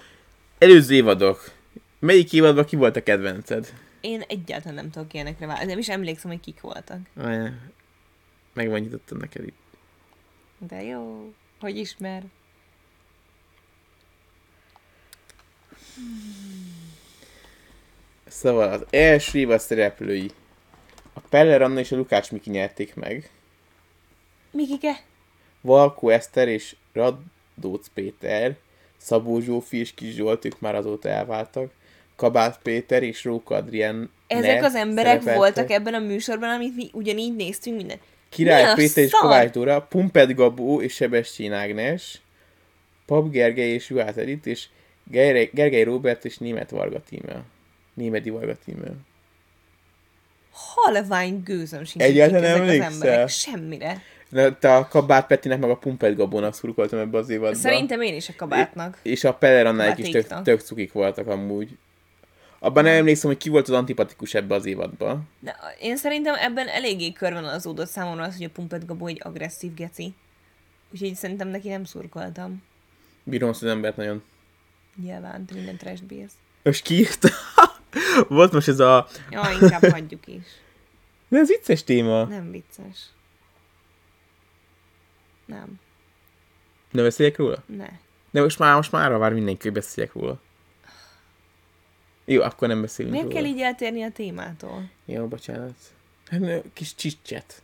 előző évadok. Melyik évadban ki volt a kedvenced? Én egyáltalán nem tudok ilyenekre válni. Nem is emlékszem, hogy kik voltak. Várjál. Meg van nyitottam neked itt. De jó. Hogy ismer? Szóval az első évad szereplői. A Peller Anna és a Lukács Miki nyerték meg. Mikike? Valkó Eszter és Radóc Péter, Szabó Zsófi és Kis Zsolt, ők már azóta elváltak. Kabát Péter és Róka Adrián Ezek az emberek voltak ebben a műsorban, amit mi ugyanígy néztünk minden. Király Mi Péter és? Kovács Dóra, Pumped Gabó és Sebestyén Ágnes, Pap Gergely és Juhász Edith, és Gergely, Gergely Robert és Német Varga Tímea. Németi Varga Tímea. Halvány gőzöm sincs, Egyáltalán kik ezek az emberek. Semmire. Na, te a Kabát Petinek meg a Pumped Gabónak szurkoltam ebbe az évadba. Szerintem én is a kabátnak. És a Peller Annáik is tök, tök cukik voltak amúgy. Abban nem emlékszem, hogy ki volt az antipatikus ebbe az évadban. De én szerintem ebben eléggé körvonalazódott számomra az, hogy a Pumpet Gabó egy agresszív geci. Úgyhogy szerintem neki nem szurkoltam. Bírom azt az embert nagyon. Nyilván, te minden trash bírsz. Most kiírta? volt most ez a... Ja, inkább hagyjuk is. De ez vicces téma. Nem vicces. Nem. Ne beszéljek róla? Ne. De most már, most már vár mindenki, hogy beszéljek róla. Jó, akkor nem beszélünk Miért róla. kell így eltérni a témától? Jó, bocsánat. Hát, kis csicset.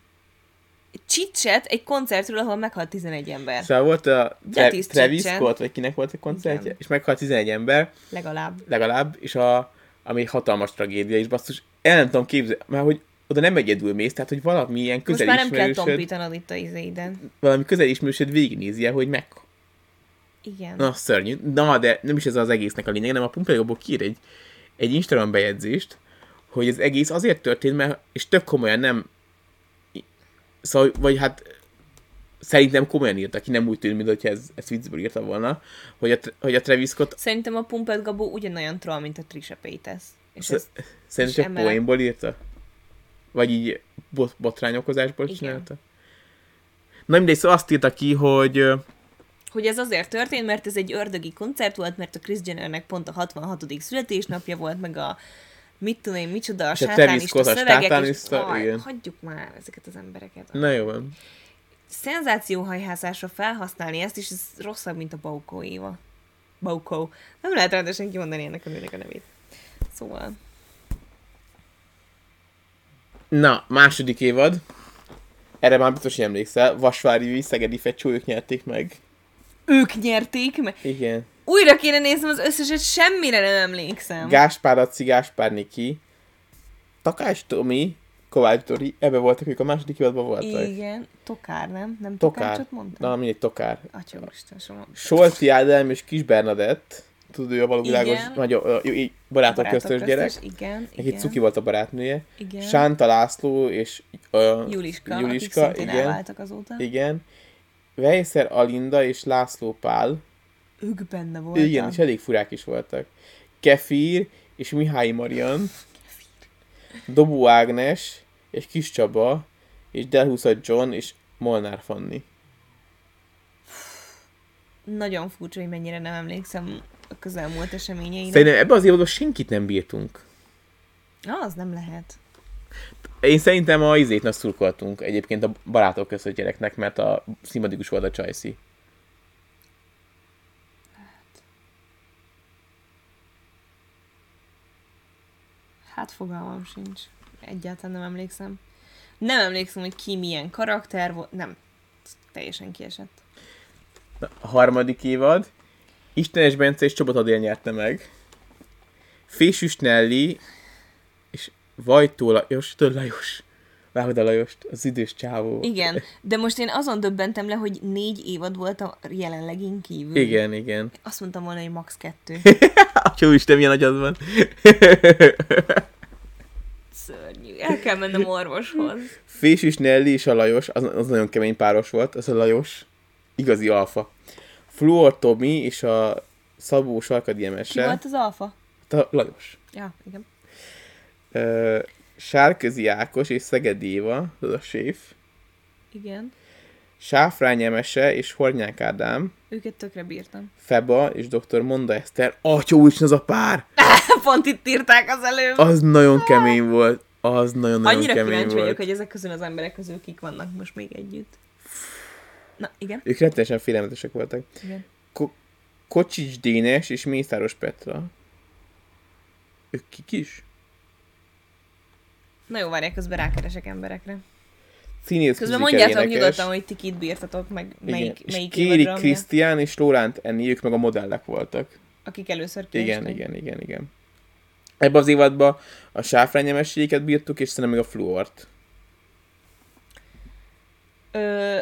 Csicset egy koncertről, ahol meghalt 11 ember. Szóval volt a Tra- is Travis. Scott, vagy kinek volt a koncertje, Igen. és meghalt 11 ember, Legalább. legalább, és a, ami egy hatalmas tragédia, és basszus, el nem tudom képzelni, mert hogy oda nem egyedül mész, tehát hogy valami ilyen Most már nem kell tompítanod itt a izéiden. valami közelismerősöd végignézi, hogy meg... Igen. Na, szörnyű. Na, de nem is ez az egésznek a lényeg, hanem a Pumpeljóból kír egy, egy Instagram bejegyzést, hogy az egész azért történt, mert, és tök komolyan nem, szóval, vagy hát szerintem komolyan írta ki, nem úgy tűnt, mintha ez, ez viccből írta volna, hogy a, hogy a Travis Scott Szerintem a Pumpet Gabó ugyanolyan troll, mint a Trisha Paytas. És ez, Szerintem csak emellett- poénból írta? Vagy így bot- botrányokozásból Igen. csinálta? Na mindegy, szóval azt írta ki, hogy hogy ez azért történt, mert ez egy ördögi koncert volt, mert a Chris Jennernek pont a 66. születésnapja volt, meg a mit tudom én, micsoda, a sátánista szövegek, és sátánista, aj, igen. hagyjuk már ezeket az embereket. na jó van. Szenzációhajházásra felhasználni ezt, és ez rosszabb, mint a Baukó Éva. Baukó. Nem lehet rendesen kimondani ennek a nőnek a nevét. Szóval, Na, második évad. Erre már biztos hogy emlékszel. Vasvári Szegedi Fecsólyok nyerték meg. Ők nyerték, mert Igen. újra kéne néznem az összeset, semmire nem emlékszem. Gáspár Laci, Gáspár Niki, Takács Tomi, Kovács Dori, ebbe voltak ők a második évadban voltak. Igen, Tokár, nem? Nem Tokár. Tokácsot mondtam? Na, mindegy, Tokár. Atya soha. Solti Ádám és Kis Bernadett, tudod, ő a valóvilágos, nagyon, ö, ö, barátok, Barátok köztös köztes, gyerek. Igen, Neki igen. Cuki volt a barátnője. Igen. Sánta László és uh, Juliska, Juliska, akik igen. elváltak azóta. Igen. Vejszer Alinda és László Pál. Ők benne voltak. Igen, és elég furák is voltak. Kefír és Mihály Marian. Dobó Ágnes és Kis Csaba és Delhusza John és Molnár Fanni. Nagyon furcsa, hogy mennyire nem emlékszem a közelmúlt eseményeire. Szerintem ebbe az évadban senkit nem bírtunk. Ah, az nem lehet. Én szerintem a izétnek szurkoltunk egyébként a barátok között gyereknek, mert a szimpatikus volt a Csajci. Hát fogalmam sincs. Egyáltalán nem emlékszem. Nem emlékszem, hogy ki milyen karakter volt. Nem. Teljesen kiesett. A harmadik évad. Istenes Bence és Csobot Adél nyerte meg. Fésűs Nelly, Vajtó Lajos, tudod Lajos? Vágod a Lajost, az idős csávó. Igen, de most én azon döbbentem le, hogy négy évad volt a jelenlegén kívül. Igen, igen. Azt mondtam volna, hogy max. kettő. Atya Isten, milyen agyad van. Szörnyű. El kell mennem orvoshoz. Fésűs Nelly és a Lajos, az, az nagyon kemény páros volt, az a Lajos. Igazi alfa. Fluor Tomi és a Szabó Sarkadi Ki volt az alfa? A Lajos. Ja, igen. Ö, Sárközi Ákos és Szegedi Éva, az a séf. Igen. Sáfrány Emese és Hornyák Ádám. Őket tökre bírtam. Feba és dr. Monda Eszter. Atya úristen, az a pár! Pont itt írták az előbb. Az nagyon kemény volt. Az nagyon-nagyon Annyira kemény kíváncsi volt. vagyok, hogy ezek közül az emberek közül kik vannak most még együtt. Na, igen. Ők rettenesen félelmetesek voltak. igen. Kocsics Dénes és Mészáros Petra. Ők kik is? Na jó, várják, közben rákeresek emberekre. Színész Közben mondjátok énekes. nyugodtan, hogy ti kit bírtatok, meg Igen. melyik, És melyik Kéri Krisztián és Lóránt Enni, ők meg a modellek voltak. akik először Igen, kiestek. igen, igen, igen. Ebben az évadban a sáfrányemességeket bírtuk, és szerintem még a fluort. Ö,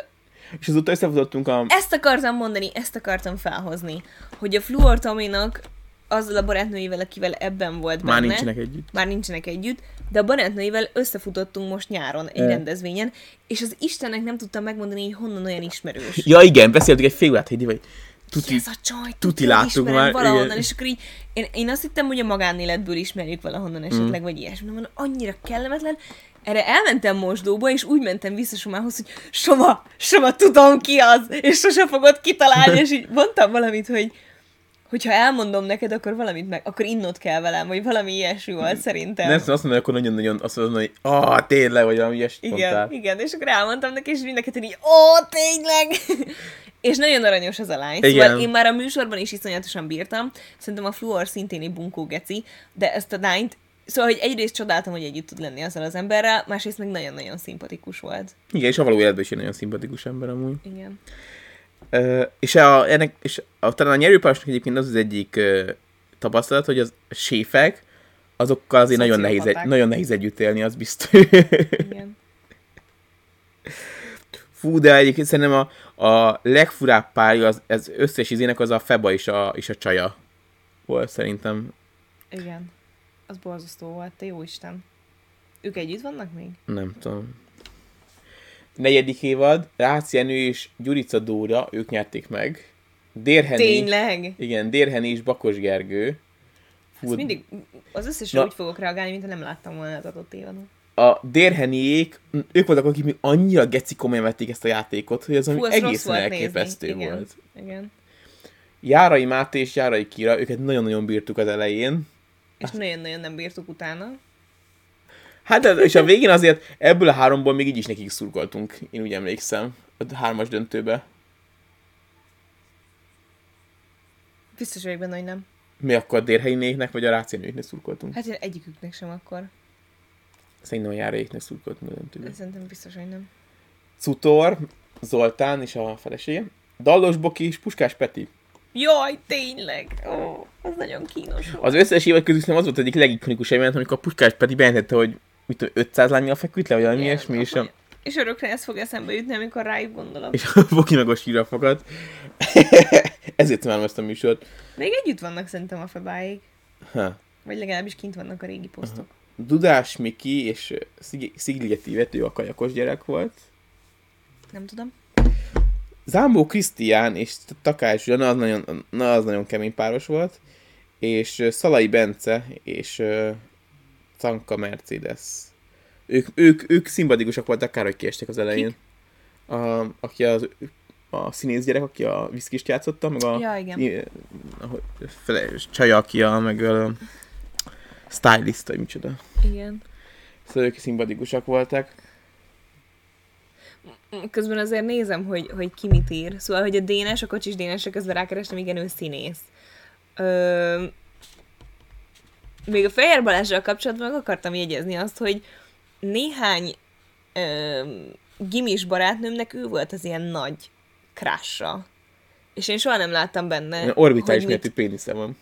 És azóta összefutottunk a... ezt akartam mondani, ezt akartam felhozni, hogy a Fluor Tominak azzal a barátnőivel, akivel ebben volt Már benne, nincsenek együtt. már nincsenek együtt, de a barátnőivel összefutottunk most nyáron egy Ö. rendezvényen, és az Istennek nem tudtam megmondani, hogy honnan olyan ismerős. Ja igen, beszéltük egy fél órát, Heidi, vagy tuti, Ki ez a csaj? tuti hogy láttuk már, Valahonnan, igen. és akkor így, én, én azt hittem, hogy a magánéletből ismerjük valahonnan esetleg, mm. vagy ilyesmi. Mondom, annyira kellemetlen. Erre elmentem mosdóba, és úgy mentem vissza Somához, hogy Soma, Soma, tudom ki az, és sose fogod kitalálni, és így mondtam valamit, hogy hogyha elmondom neked, akkor valamit meg, akkor innod kell velem, vagy valami ilyesmi volt szerintem. Nem, azt mondom, akkor nagyon-nagyon azt mondom, hogy ah, tényleg, vagy valami ilyesmit Igen, mondtál. igen, és akkor elmondtam neki, és mindenket így, ó, tényleg! és nagyon aranyos az a lány. Szóval Igen. én már a műsorban is iszonyatosan bírtam, szerintem a Fluor szintén egy bunkó geci, de ezt a lányt, szóval, hogy egyrészt csodáltam, hogy együtt tud lenni azzal az emberrel, másrészt meg nagyon-nagyon szimpatikus volt. Igen, és a való életben is egy nagyon szimpatikus ember amúgy. Igen. És a, ennek, és a, talán a nyerőpárosnak egyébként az az egyik tapasztalat, hogy az séfek, azokkal azért nagyon nehéz, egy, nagyon nehéz együtt élni, az biztos. Igen. Fú, de egyébként szerintem a, a legfurább párja az, az összes izének az a Feba és a, és a Csaja volt szerintem. Igen. Az borzasztó volt, te jó Isten. Ők együtt vannak még? Nem tudom. Negyedik évad, Rácz Jenő és Gyurica Dóra, ők nyerték meg. Dérheni, Tényleg? igen, Dérheni és Bakos Gergő. Fú, Ezt mindig, az összesre Na. úgy fogok reagálni, mintha nem láttam volna az adott évadot. a Dérheniék, ők voltak, akik még annyira geci komolyan vették ezt a játékot, hogy az, ami Fú, egészen elképesztő nézni. Igen. volt. Igen. Járai Máté és Járai Kira, őket nagyon-nagyon bírtuk az elején. És nagyon-nagyon nem bírtuk utána. Hát, és a végén azért ebből a háromból még így is nekik szurkoltunk, én úgy emlékszem, a hármas döntőbe. Biztos vagyok benne, hogy nem. Mi akkor a Dérhelyinéknek, vagy a Rácienőknek szurkoltunk? Hát én egyiküknek sem akkor. Szerintem a Járaiknek szurkoltunk a döntőbe. Szerintem biztos, hogy nem. Cutor, Zoltán és a felesége. Dallos Boki és Puskás Peti. Jaj, tényleg! Ó, az nagyon kínos volt. Az összes évad közül szerintem az volt egyik legikonikusabb jelent, amikor a Puskás Peti bejelentette, hogy mit tudom, 500 lányjal feküdt le, vagy valami ilyesmi, és a, És örökre ez fog eszembe jutni, amikor rájuk gondolok. és a Boki meg a sírra fogad. Ezért imádom ezt a műsort. Még együtt vannak szerintem a febáig. Ha. Vagy legalábbis kint vannak a régi posztok. Dudás Miki és Szig- Szigligeti vető a kajakos gyerek volt. Nem tudom. Zámbó Krisztián és Takács Zsana, az nagyon, na, az nagyon kemény páros volt. És Szalai Bence és ö, Canka Mercedes. Ők, ők, ők szimpatikusak voltak, kár, hogy kiestek az elején. A, aki az, a színész gyerek, aki a viszkist játszotta, meg a Ja, igen. i- ahogy- fele, csaja, aki a, meg a stylist, vagy micsoda. Igen. Szóval ők szimpatikusak voltak. Közben azért nézem, hogy, hogy ki mit ír. Szóval, hogy a Dénes, a kocsis Dénesre közben rákerestem, igen, ő színész. Ö, még a Fehér Balázsral kapcsolatban meg akartam jegyezni azt, hogy néhány ö, gimis barátnőmnek ő volt az ilyen nagy krásra. És én soha nem láttam benne, Orbitális hogy mit, pénisze van.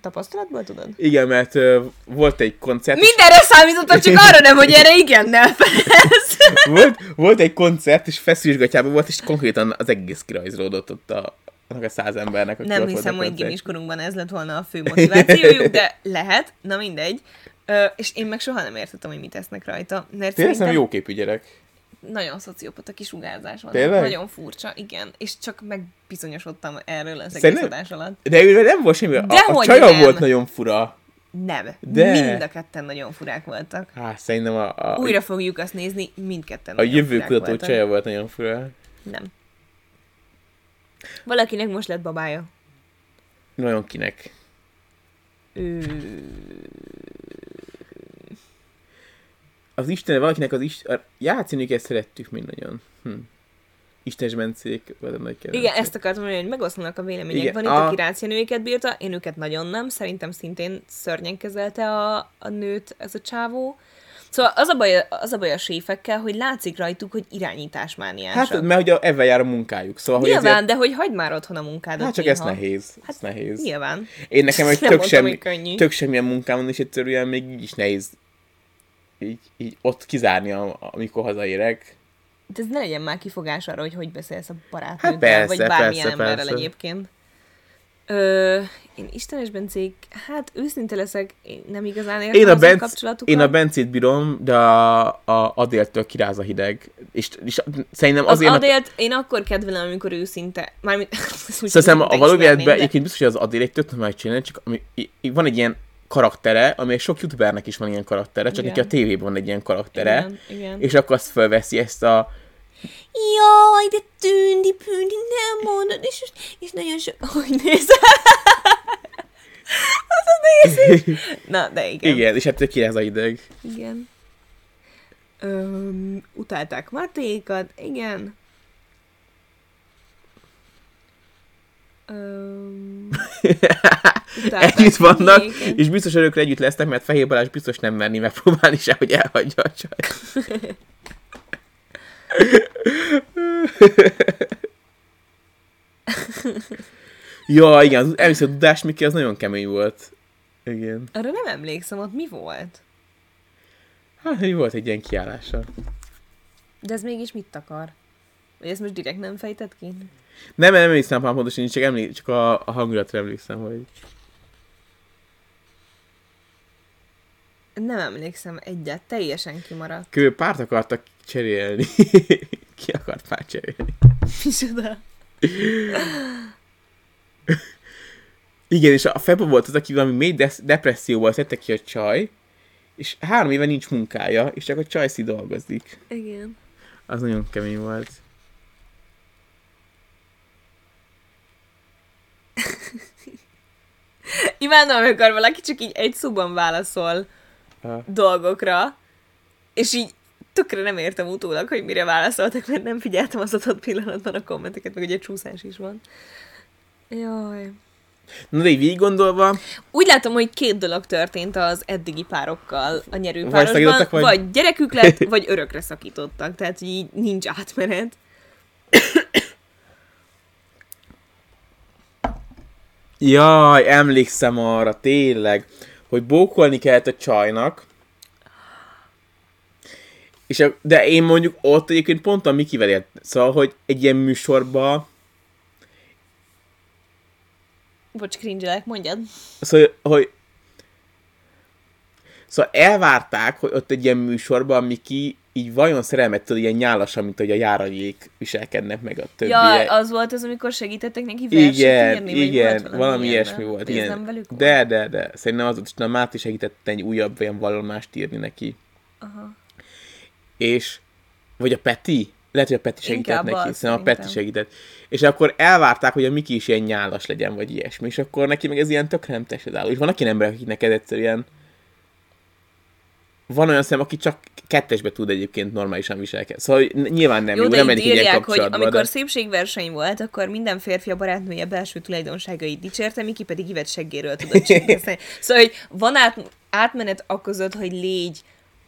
Tapasztalatból tudod? Igen, mert ö, volt egy koncert, és Mindenre számítottam, csak arra nem, hogy erre igen nem felelsz. volt, volt egy koncert, és feszülésgatjában volt, és konkrétan az egész kirajzolódott ott a, annak a száz embernek, aki Nem hiszem, a hogy gimiskorunkban ez lett volna a fő motivációjuk, de lehet, na mindegy. Ö, és én meg soha nem értettem, hogy mit tesznek rajta. Mert Tényleg szerintem jó képű gyerek. nagyon szociopata kisugárzás van. Tényleg? Nagyon furcsa, igen. És csak megbizonyosodtam erről az egész adás alatt. De ő nem volt semmi. A, a csaja nem. volt nagyon fura. Nem. De. Mind a ketten nagyon furák voltak. Hát szerintem a, a, Újra fogjuk azt nézni, mindketten a nagyon jövő furák kutató voltak. csaja volt nagyon fura. Nem. Valakinek most lett babája. Nagyon kinek. Ő... Az Isten, valakinek az Isten, a játszínüket szerettük nagyon. Hm. Istenes Bencék, vagy nagy kedvenc. Igen, ezt akartam mondani, hogy megoszlanak a vélemények. Igen, Van itt, a- aki rácienőiket bírta, én őket nagyon nem. Szerintem szintén szörnyen kezelte a, a nőt ez a csávó. Szóval az a, baj, az a baj a séfekkel, hogy látszik rajtuk, hogy irányításmániásak. Hát, mert hogy a, ebben jár a munkájuk. Szóval, hogy Nyilván, ezért, de hogy hagyd már otthon a munkádat hát csak néha. ez nehéz. Ez Hát nehéz. Nyilván. Én nekem egy tök, semmi, hogy tök semmilyen munkám és egyszerűen még így is nehéz így, így ott kizárni, am- amikor hazaérek. De ez ne legyen már kifogás arra, hogy hogy beszélsz a barátnőddel, Hát persze, vagy bármilyen persze, emberrel persze. egyébként. Ö, én Istenes Bencék, hát őszinte leszek, én nem igazán értem Én a, az Benc, kapcsolatukat. én a Bencét bírom, de a, a Adéltől kiráz a hideg. És, és szerintem Az azért... mert- Adélt én akkor kedvelem, amikor őszinte. Mármint, szinte a való életben egyébként biztos, hogy az Adél egy tök normális csinálni, csak ami, van egy ilyen karaktere, ami sok youtubernek is van ilyen karaktere, csak Igen. neki a tévében van egy ilyen karaktere, Igen, igen. és akkor azt felveszi ezt a Jaj, de tűndi, pündi, nem mondod, és, és nagyon sok... Hogy nézel? Az a nézés. Na, de igen. igen, és hát kiráz a hideg. Igen. Öm, utálták Matékat, igen. Öm, Együtt vannak, és biztos örökre együtt lesznek, mert Fehér Balázs biztos nem merni megpróbálni se, hogy elhagyja a csaj. ja, igen, először a Dudás Miki az nagyon kemény volt. Igen. Arra nem emlékszem, ott mi volt? Hát, hogy volt egy ilyen kiállása. De ez mégis mit akar? Vagy ezt most direkt nem fejtett ki? Nem, nem emlékszem már pontosan, csak, emlé- csak a, a hangulatra emlékszem, hogy... Nem emlékszem egyet, teljesen kimaradt. Kő párt akartak cserélni. Ki akart párt cserélni? Micsoda? Igen, és a Febo volt az, aki valami mély desz- depresszióval szedte ki a csaj, és három éve nincs munkája, és csak a csajszi dolgozik. Igen. Az nagyon kemény volt. Imádom, amikor valaki csak így egy szóban válaszol Ha. dolgokra, és így tökre nem értem utólag, hogy mire válaszoltak, mert nem figyeltem az adott pillanatban a kommenteket, meg ugye csúszás is van. Jaj. Na de így gondolva, Úgy látom, hogy két dolog történt az eddigi párokkal a nyerő Vagy vagy- Vagy gyerekük lett, vagy örökre szakítottak. Tehát hogy így nincs átmenet. jaj, emlékszem arra, tényleg, hogy bókolni kellett a csajnak, és a, de én mondjuk ott egyébként pont a Mikivel ért, szóval, hogy egy ilyen műsorba, Bocs, cringe mondjad. Szóval, hogy Szóval elvárták, hogy ott egy ilyen műsorban Miki így vajon szerelmet tud ilyen nyálasan, mint hogy a járajék viselkednek meg a többiek. Ja, az volt az, amikor segítettek neki verset igen, írni, vagy igen, volt valami ilyen, ilyesmi volt. Igen. nem velük? De, de, de. Szerintem az ott, na, Máté segítette egy újabb olyan vallomást írni neki. Aha. És, vagy a Peti? Lehet, hogy a Peti segített Inkább neki. Szerintem a Peti segített. És akkor elvárták, hogy a Miki is ilyen nyálas legyen, vagy ilyesmi. És akkor neki meg ez ilyen tökre nem tested áll. És vannak ilyen emberek, akiknek ez egyszerűen van olyan szem, aki csak kettesbe tud egyébként normálisan viselkedni. Szóval nyilván nem jó, Jó, de nem ilyen írják, hogy amikor de... szépségverseny volt, akkor minden férfi a barátnője belső tulajdonságait dicsérte, Miki pedig Ivet seggéről tudott. Szóval, hogy van át, átmenet aközött, hogy légy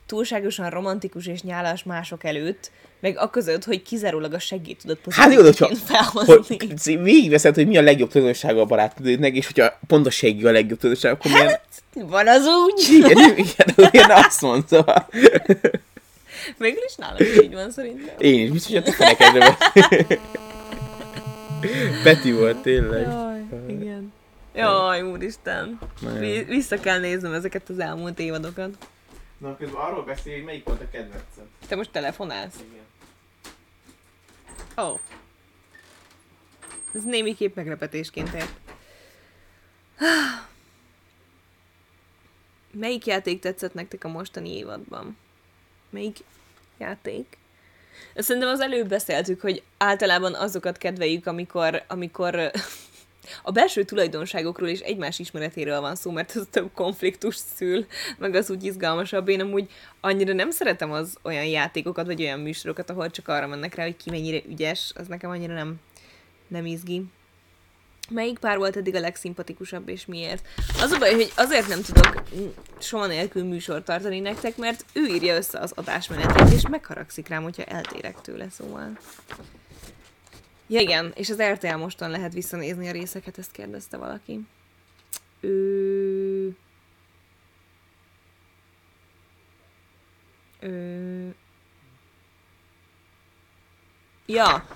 túlságosan romantikus és nyálas mások előtt, meg a között, hogy kizárólag a segít tudod Hát jó, hogyha felhozni. hogy végigveszed, hogy mi a legjobb tulajdonsága a barátnődnek, és hogyha pont a segí a legjobb tulajdonsága, akkor milyen... Van az úgy. Igen, igen, igen, azt mondta. Végül is nálam is így van szerintem. Én is, biztos, hogy a te fenekedre. Peti volt, tényleg. Jaj, igen. Jaj, úristen. Nagyon. Vissza kell néznem ezeket az elmúlt évadokat. Na, közben arról beszélj, hogy melyik volt a kedvenced. Te most telefonálsz? Igen. Ó. Oh. Ez némiképp meglepetésként ért. Melyik játék tetszett nektek a mostani évadban? Melyik játék? Szerintem az előbb beszéltük, hogy általában azokat kedveljük, amikor, amikor a belső tulajdonságokról és egymás ismeretéről van szó, mert ez több konfliktus szül, meg az úgy izgalmasabb. Én amúgy annyira nem szeretem az olyan játékokat, vagy olyan műsorokat, ahol csak arra mennek rá, hogy ki mennyire ügyes, az nekem annyira nem, nem izgi. Melyik pár volt eddig a legszimpatikusabb, és miért? Az a baj, hogy azért nem tudok soha nélkül műsort tartani nektek, mert ő írja össze az adásmenetet, és megharagszik rám, hogyha eltérek tőle, szóval. Ja igen, és az RTL moston lehet visszanézni a részeket, ezt kérdezte valaki. Ő... Ő... Ja.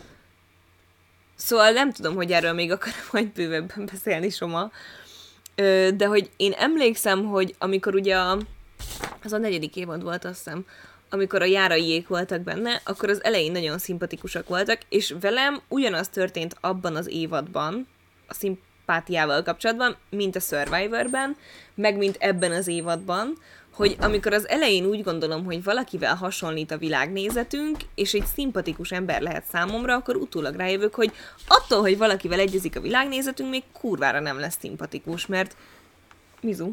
Szóval nem tudom, hogy erről még akarom majd bővebben beszélni Soma. Ö, de hogy én emlékszem, hogy amikor ugye a, az a negyedik évad volt, azt hiszem, amikor a járaiék voltak benne, akkor az elején nagyon szimpatikusak voltak, és velem ugyanaz történt abban az évadban, a szimpátiával kapcsolatban, mint a Survivorben, meg mint ebben az évadban, hogy amikor az elején úgy gondolom, hogy valakivel hasonlít a világnézetünk, és egy szimpatikus ember lehet számomra, akkor utólag rájövök, hogy attól, hogy valakivel egyezik a világnézetünk, még kurvára nem lesz szimpatikus, mert Mizu.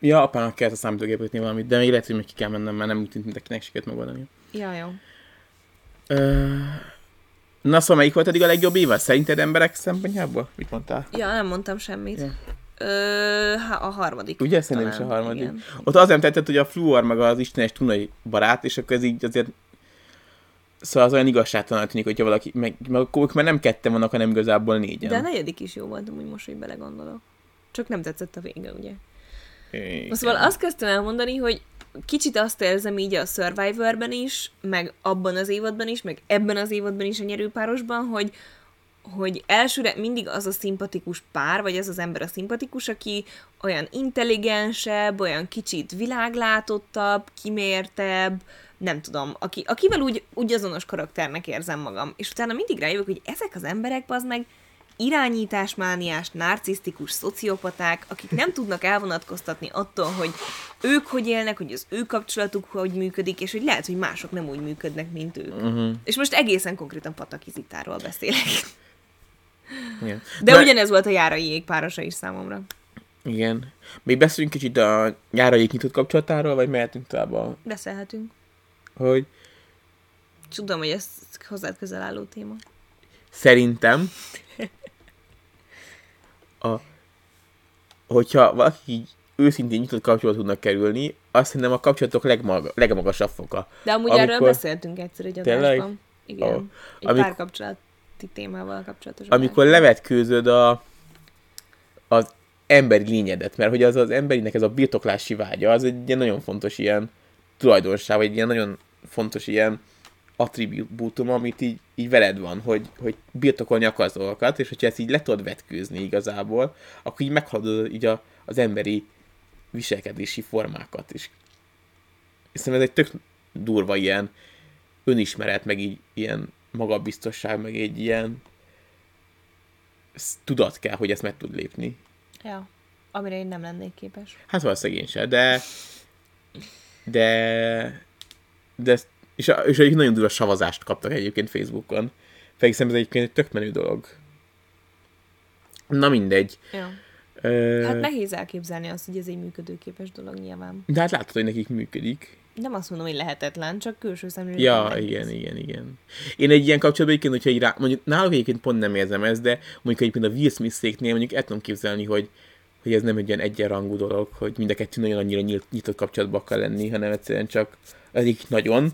Ja, apának kellett a számítógépet valamit, de még lehet, hogy még ki kell mennem, mert nem úgy tűnt, mint akinek sikerült megoldani. Ja, jó. Ö... Na szóval melyik volt eddig a legjobb évad? Szerinted emberek szempontjából? Mit mondtál? Ja, nem mondtam semmit. Ja. Ö, a harmadik. Ugye szerintem is a harmadik. igen. Ott az nem tetszett, hogy a Fluor meg az istenes tunai barát, és akkor ez így azért Szóval az olyan igazságtalan tűnik, hogyha valaki, meg, meg akkor ők már nem ketten vannak, hanem igazából négyen. De a negyedik is jó volt, amúgy most, hogy belegondolok. Csak nem tetszett a vége, ugye? Igen. Szóval azt kezdtem elmondani, hogy kicsit azt érzem így a Survivorben is, meg abban az évadban is, meg ebben az évadban is a nyerőpárosban, hogy, hogy elsőre mindig az a szimpatikus pár, vagy az az ember a szimpatikus, aki olyan intelligensebb, olyan kicsit világlátottabb, kimértebb, nem tudom, aki, akivel úgy, úgy azonos karakternek érzem magam. És utána mindig rájövök, hogy ezek az emberek, az meg irányításmániás, narcisztikus szociopaták, akik nem tudnak elvonatkoztatni attól, hogy ők hogy élnek, hogy az ő kapcsolatuk hogy működik, és hogy lehet, hogy mások nem úgy működnek, mint ők. Uh-huh. És most egészen konkrétan Patakizitáról beszélek. Igen. De Na- ugyanez volt a járai jégpárosa is számomra. Igen. Még beszéljünk kicsit a nyáraik nyitott kapcsolatáról, vagy mehetünk tovább a, Beszélhetünk. hogy Tudom, hogy ez hozzád közel álló téma. szerintem a, hogyha valaki így őszintén nyitott kapcsolat tudnak kerülni, azt szerintem a kapcsolatok legmaga, legmagasabb foka. De amúgy Amikor- erről beszéltünk egyszer egy Tényleg? adásban. Igen. Ó. Egy Amik- párkapcsolati témával kapcsolatos. Amikor adásban. levetkőzöd a, az emberi lényedet, mert hogy az az emberinek ez a birtoklási vágya, az egy ilyen nagyon fontos ilyen tulajdonság, vagy egy ilyen nagyon fontos ilyen attribútum, amit így, így veled van, hogy, hogy birtokolni akarsz dolgokat, és hogyha ezt így le tudod vetkőzni igazából, akkor így meghaladod így a, az emberi viselkedési formákat is. És szerintem ez egy tök durva ilyen önismeret, meg így ilyen magabiztosság, meg egy ilyen tudat kell, hogy ezt meg tud lépni. Ja. Amire én nem lennék képes. Hát valószínűleg én sem, de de de ezt- és, a- és egy nagyon durva savazást kaptak egyébként Facebookon. Pedig szerintem ez egyébként egy tök menő dolog. Na mindegy. Ja. Ö, Hát nehéz elképzelni azt, hogy ez egy működőképes dolog nyilván. de hát látod, hogy nekik működik. Nem azt mondom, hogy lehetetlen, csak külső szemlélő. Ja, igen, igen, igen. Én egy ilyen kapcsolatban egyébként, hogyha így rá, mondjuk náluk egyébként pont nem érzem ezt, de mondjuk egyébként a Will Smith-széknél mondjuk el tudom képzelni, hogy, hogy ez nem egy ilyen egyenrangú dolog, hogy mind a kettő nagyon annyira nyílt, nyitott kapcsolatban akar lenni, hanem egyszerűen csak az egyik nagyon,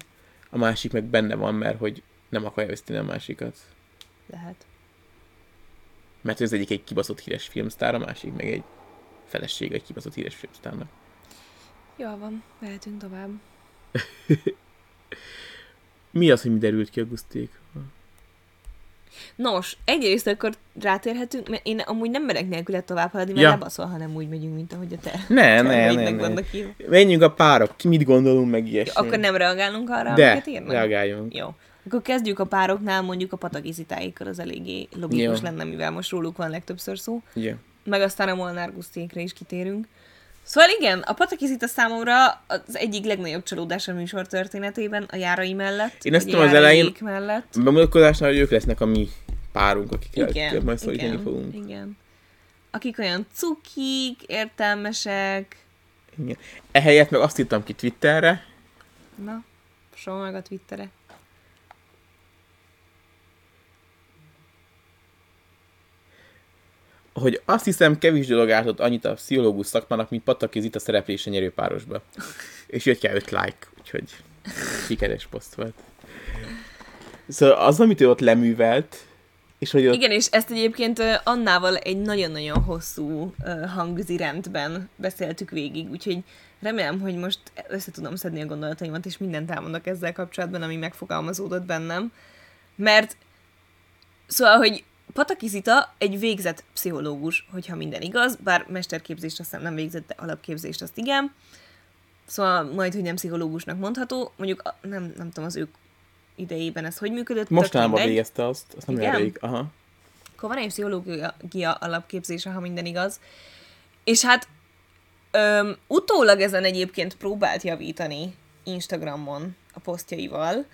a másik meg benne van, mert hogy nem akarja veszíteni a másikat. Lehet. Mert az egyik egy kibaszott híres filmsztár, a másik meg egy feleség egy kibaszott híres filmsztárnak. Jó van, mehetünk tovább. Mi az, hogy mi derült ki a Guszték? Nos, egyrészt akkor rátérhetünk, mert én amúgy nem merek nélküle tovább haladni, mert Ja. lebaszol, hanem úgy megyünk, mint ahogy a te. Ne, ne, ne, ne. Menjünk a párok, ki mit gondolunk meg ilyesmi. Akkor nem reagálunk arra, De, amiket írnak? reagáljunk. Jó. Akkor kezdjük a pároknál, mondjuk a patagizitáikkal, az eléggé logikus Jó. lenne, mivel most róluk van legtöbbször szó. Yeah. Meg aztán a Molnár Gusztékre is kitérünk. Szóval igen, a patakizita számomra az egyik legnagyobb csalódás a műsor történetében, a járai mellett. Én a tudom, az elején- mellett. Bemutatkozásnál, hogy ők lesznek a mi párunk, akikkel Igen, majd szólítani fogunk. igen. Akik olyan cukik, értelmesek, Igen. Ehelyett meg azt írtam ki Twitterre, na, soha meg a Twittere. Hogy azt hiszem kevés dolog ártott annyit a pszichológus szakmának, mint Pataki Zita szereplése nyerő párosba. És jött kell 5 like, úgyhogy sikeres poszt volt. Szóval az, amit ő ott leművelt, és hogy ott Igen, és ezt egyébként Annával egy nagyon-nagyon hosszú hangzirendben beszéltük végig, úgyhogy remélem, hogy most össze tudom szedni a gondolataimat, és mindent elmondok ezzel kapcsolatban, ami megfogalmazódott bennem. Mert szóval, hogy Pataki Zita egy végzett pszichológus, hogyha minden igaz, bár mesterképzést aztán nem végzett, de alapképzést azt igen. Szóval majd, hogy nem pszichológusnak mondható, mondjuk nem, nem tudom az ők idejében ez hogy működött. mostanában végezte azt, azt nem Igen? rég. Aha. Akkor van egy pszichológia alapképzése, ha minden igaz. És hát öm, utólag ezen egyébként próbált javítani Instagramon a posztjaival.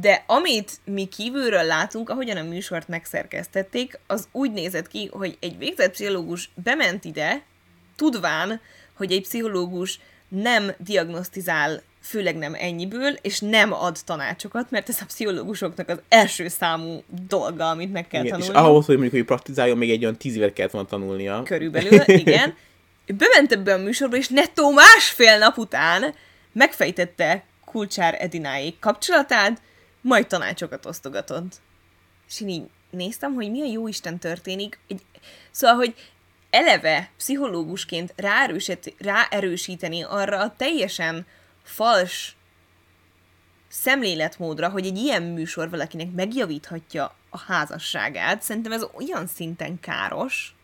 De amit mi kívülről látunk, ahogyan a műsort megszerkesztették, az úgy nézett ki, hogy egy végzett pszichológus bement ide, tudván, hogy egy pszichológus nem diagnosztizál, főleg nem ennyiből, és nem ad tanácsokat, mert ez a pszichológusoknak az első számú dolga, amit meg kell Igen, és tanulni. ahhoz, hogy mondjuk, hogy praktizáljon, még egy olyan tíz évet kellett volna tanulnia. Körülbelül, igen. Bement ebbe a műsorba, és nettó másfél nap után megfejtette Kulcsár Edináék kapcsolatát, majd tanácsokat osztogatott. És én így néztem, hogy mi a jó Isten történik. Egy, szóval, hogy eleve pszichológusként ráerősít, ráerősíteni arra a teljesen fals szemléletmódra, hogy egy ilyen műsor valakinek megjavíthatja a házasságát, szerintem ez olyan szinten káros.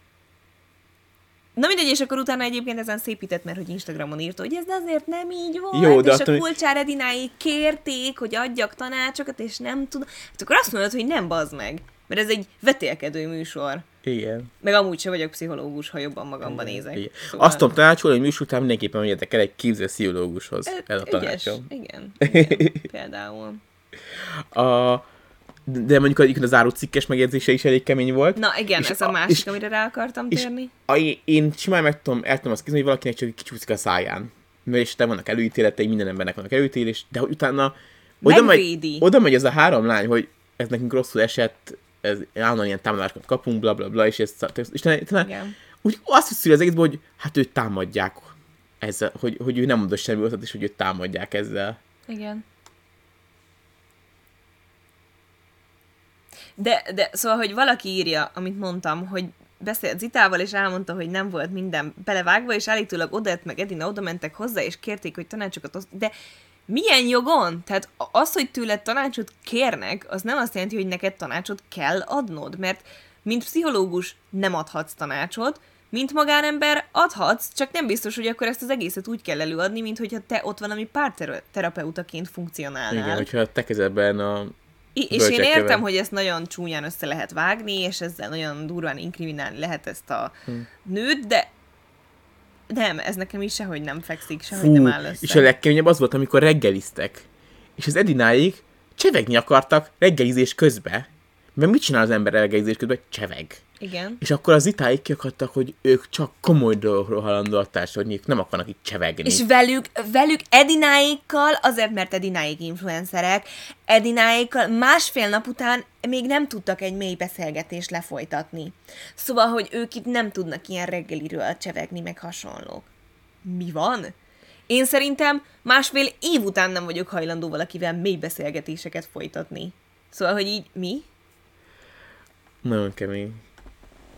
Na mindegy, és akkor utána egyébként ezen szépített, mert hogy Instagramon írta, hogy ez azért nem így volt, Jó, de és attól- a Kulcsár Edináig kérték, hogy adjak tanácsokat, és nem tudom. Hát akkor azt mondod, hogy nem bazd meg, mert ez egy vetélkedő műsor. Igen. Meg amúgy se vagyok pszichológus, ha jobban magamban nézek. Igen. Azt tudom tanácsolni, hogy műsor után mindenképpen menjetek el egy képző pszichológushoz. Hát, Ez a ügyes. tanácsom. Igen, igen, például. A, de mondjuk egyébként az záró cikkes megjegyzése is elég kemény volt. Na igen, És ez a a- másik, és- amire rá akartam és- térni. A, én simán meg tudom, el tudom azt képzelni, hogy valakinek csak kicsúszik a száján. Mert és te vannak előítéletei, minden embernek vannak előítélés, de hogy utána oda megy, Megvédi. oda megy ez a három lány, hogy ez nekünk rosszul esett, ez állandóan ilyen támadásokat kapunk, bla bla bla, és ez, és te, te, Igen. úgy azt hiszi az egészben, hogy hát őt támadják ezzel, hogy, hogy ő nem mondott semmi rosszat, és hogy őt támadják ezzel. Igen. De, de szóval, hogy valaki írja, amit mondtam, hogy beszélt Zitával, és elmondta, hogy nem volt minden belevágva, és állítólag Odett meg Edina oda mentek hozzá, és kérték, hogy tanácsokat oszt... De milyen jogon? Tehát az, hogy tőled tanácsot kérnek, az nem azt jelenti, hogy neked tanácsot kell adnod, mert mint pszichológus nem adhatsz tanácsot, mint magánember adhatsz, csak nem biztos, hogy akkor ezt az egészet úgy kell előadni, mint hogyha te ott valami párterapeutaként funkcionálnál. Igen, hogyha te kezedben a I- és én értem, hogy ezt nagyon csúnyán össze lehet vágni, és ezzel nagyon durván inkriminálni lehet ezt a Hm. nőt, de nem, ez nekem is sehogy nem fekszik, sehogy Fú, nem áll össze. és a legkeményebb az volt, amikor reggeliztek. És az Edináig csevegni akartak reggelizés közben. Mert mit csinál az ember reggelizés közben? Cseveg. Igen. És akkor az itáig kiakadtak, hogy ők csak komoly dolgokról halandóak társadalmi, nem akarnak itt csevegni. És velük, velük Edináékkal, azért mert Edináék influencerek, Edináékkal másfél nap után még nem tudtak egy mély beszélgetést lefolytatni. Szóval, hogy ők itt nem tudnak ilyen reggeliről csevegni, meg hasonlók. Mi van? Én szerintem másfél év után nem vagyok hajlandó valakivel mély beszélgetéseket folytatni. Szóval, hogy így mi? Nagyon kemény.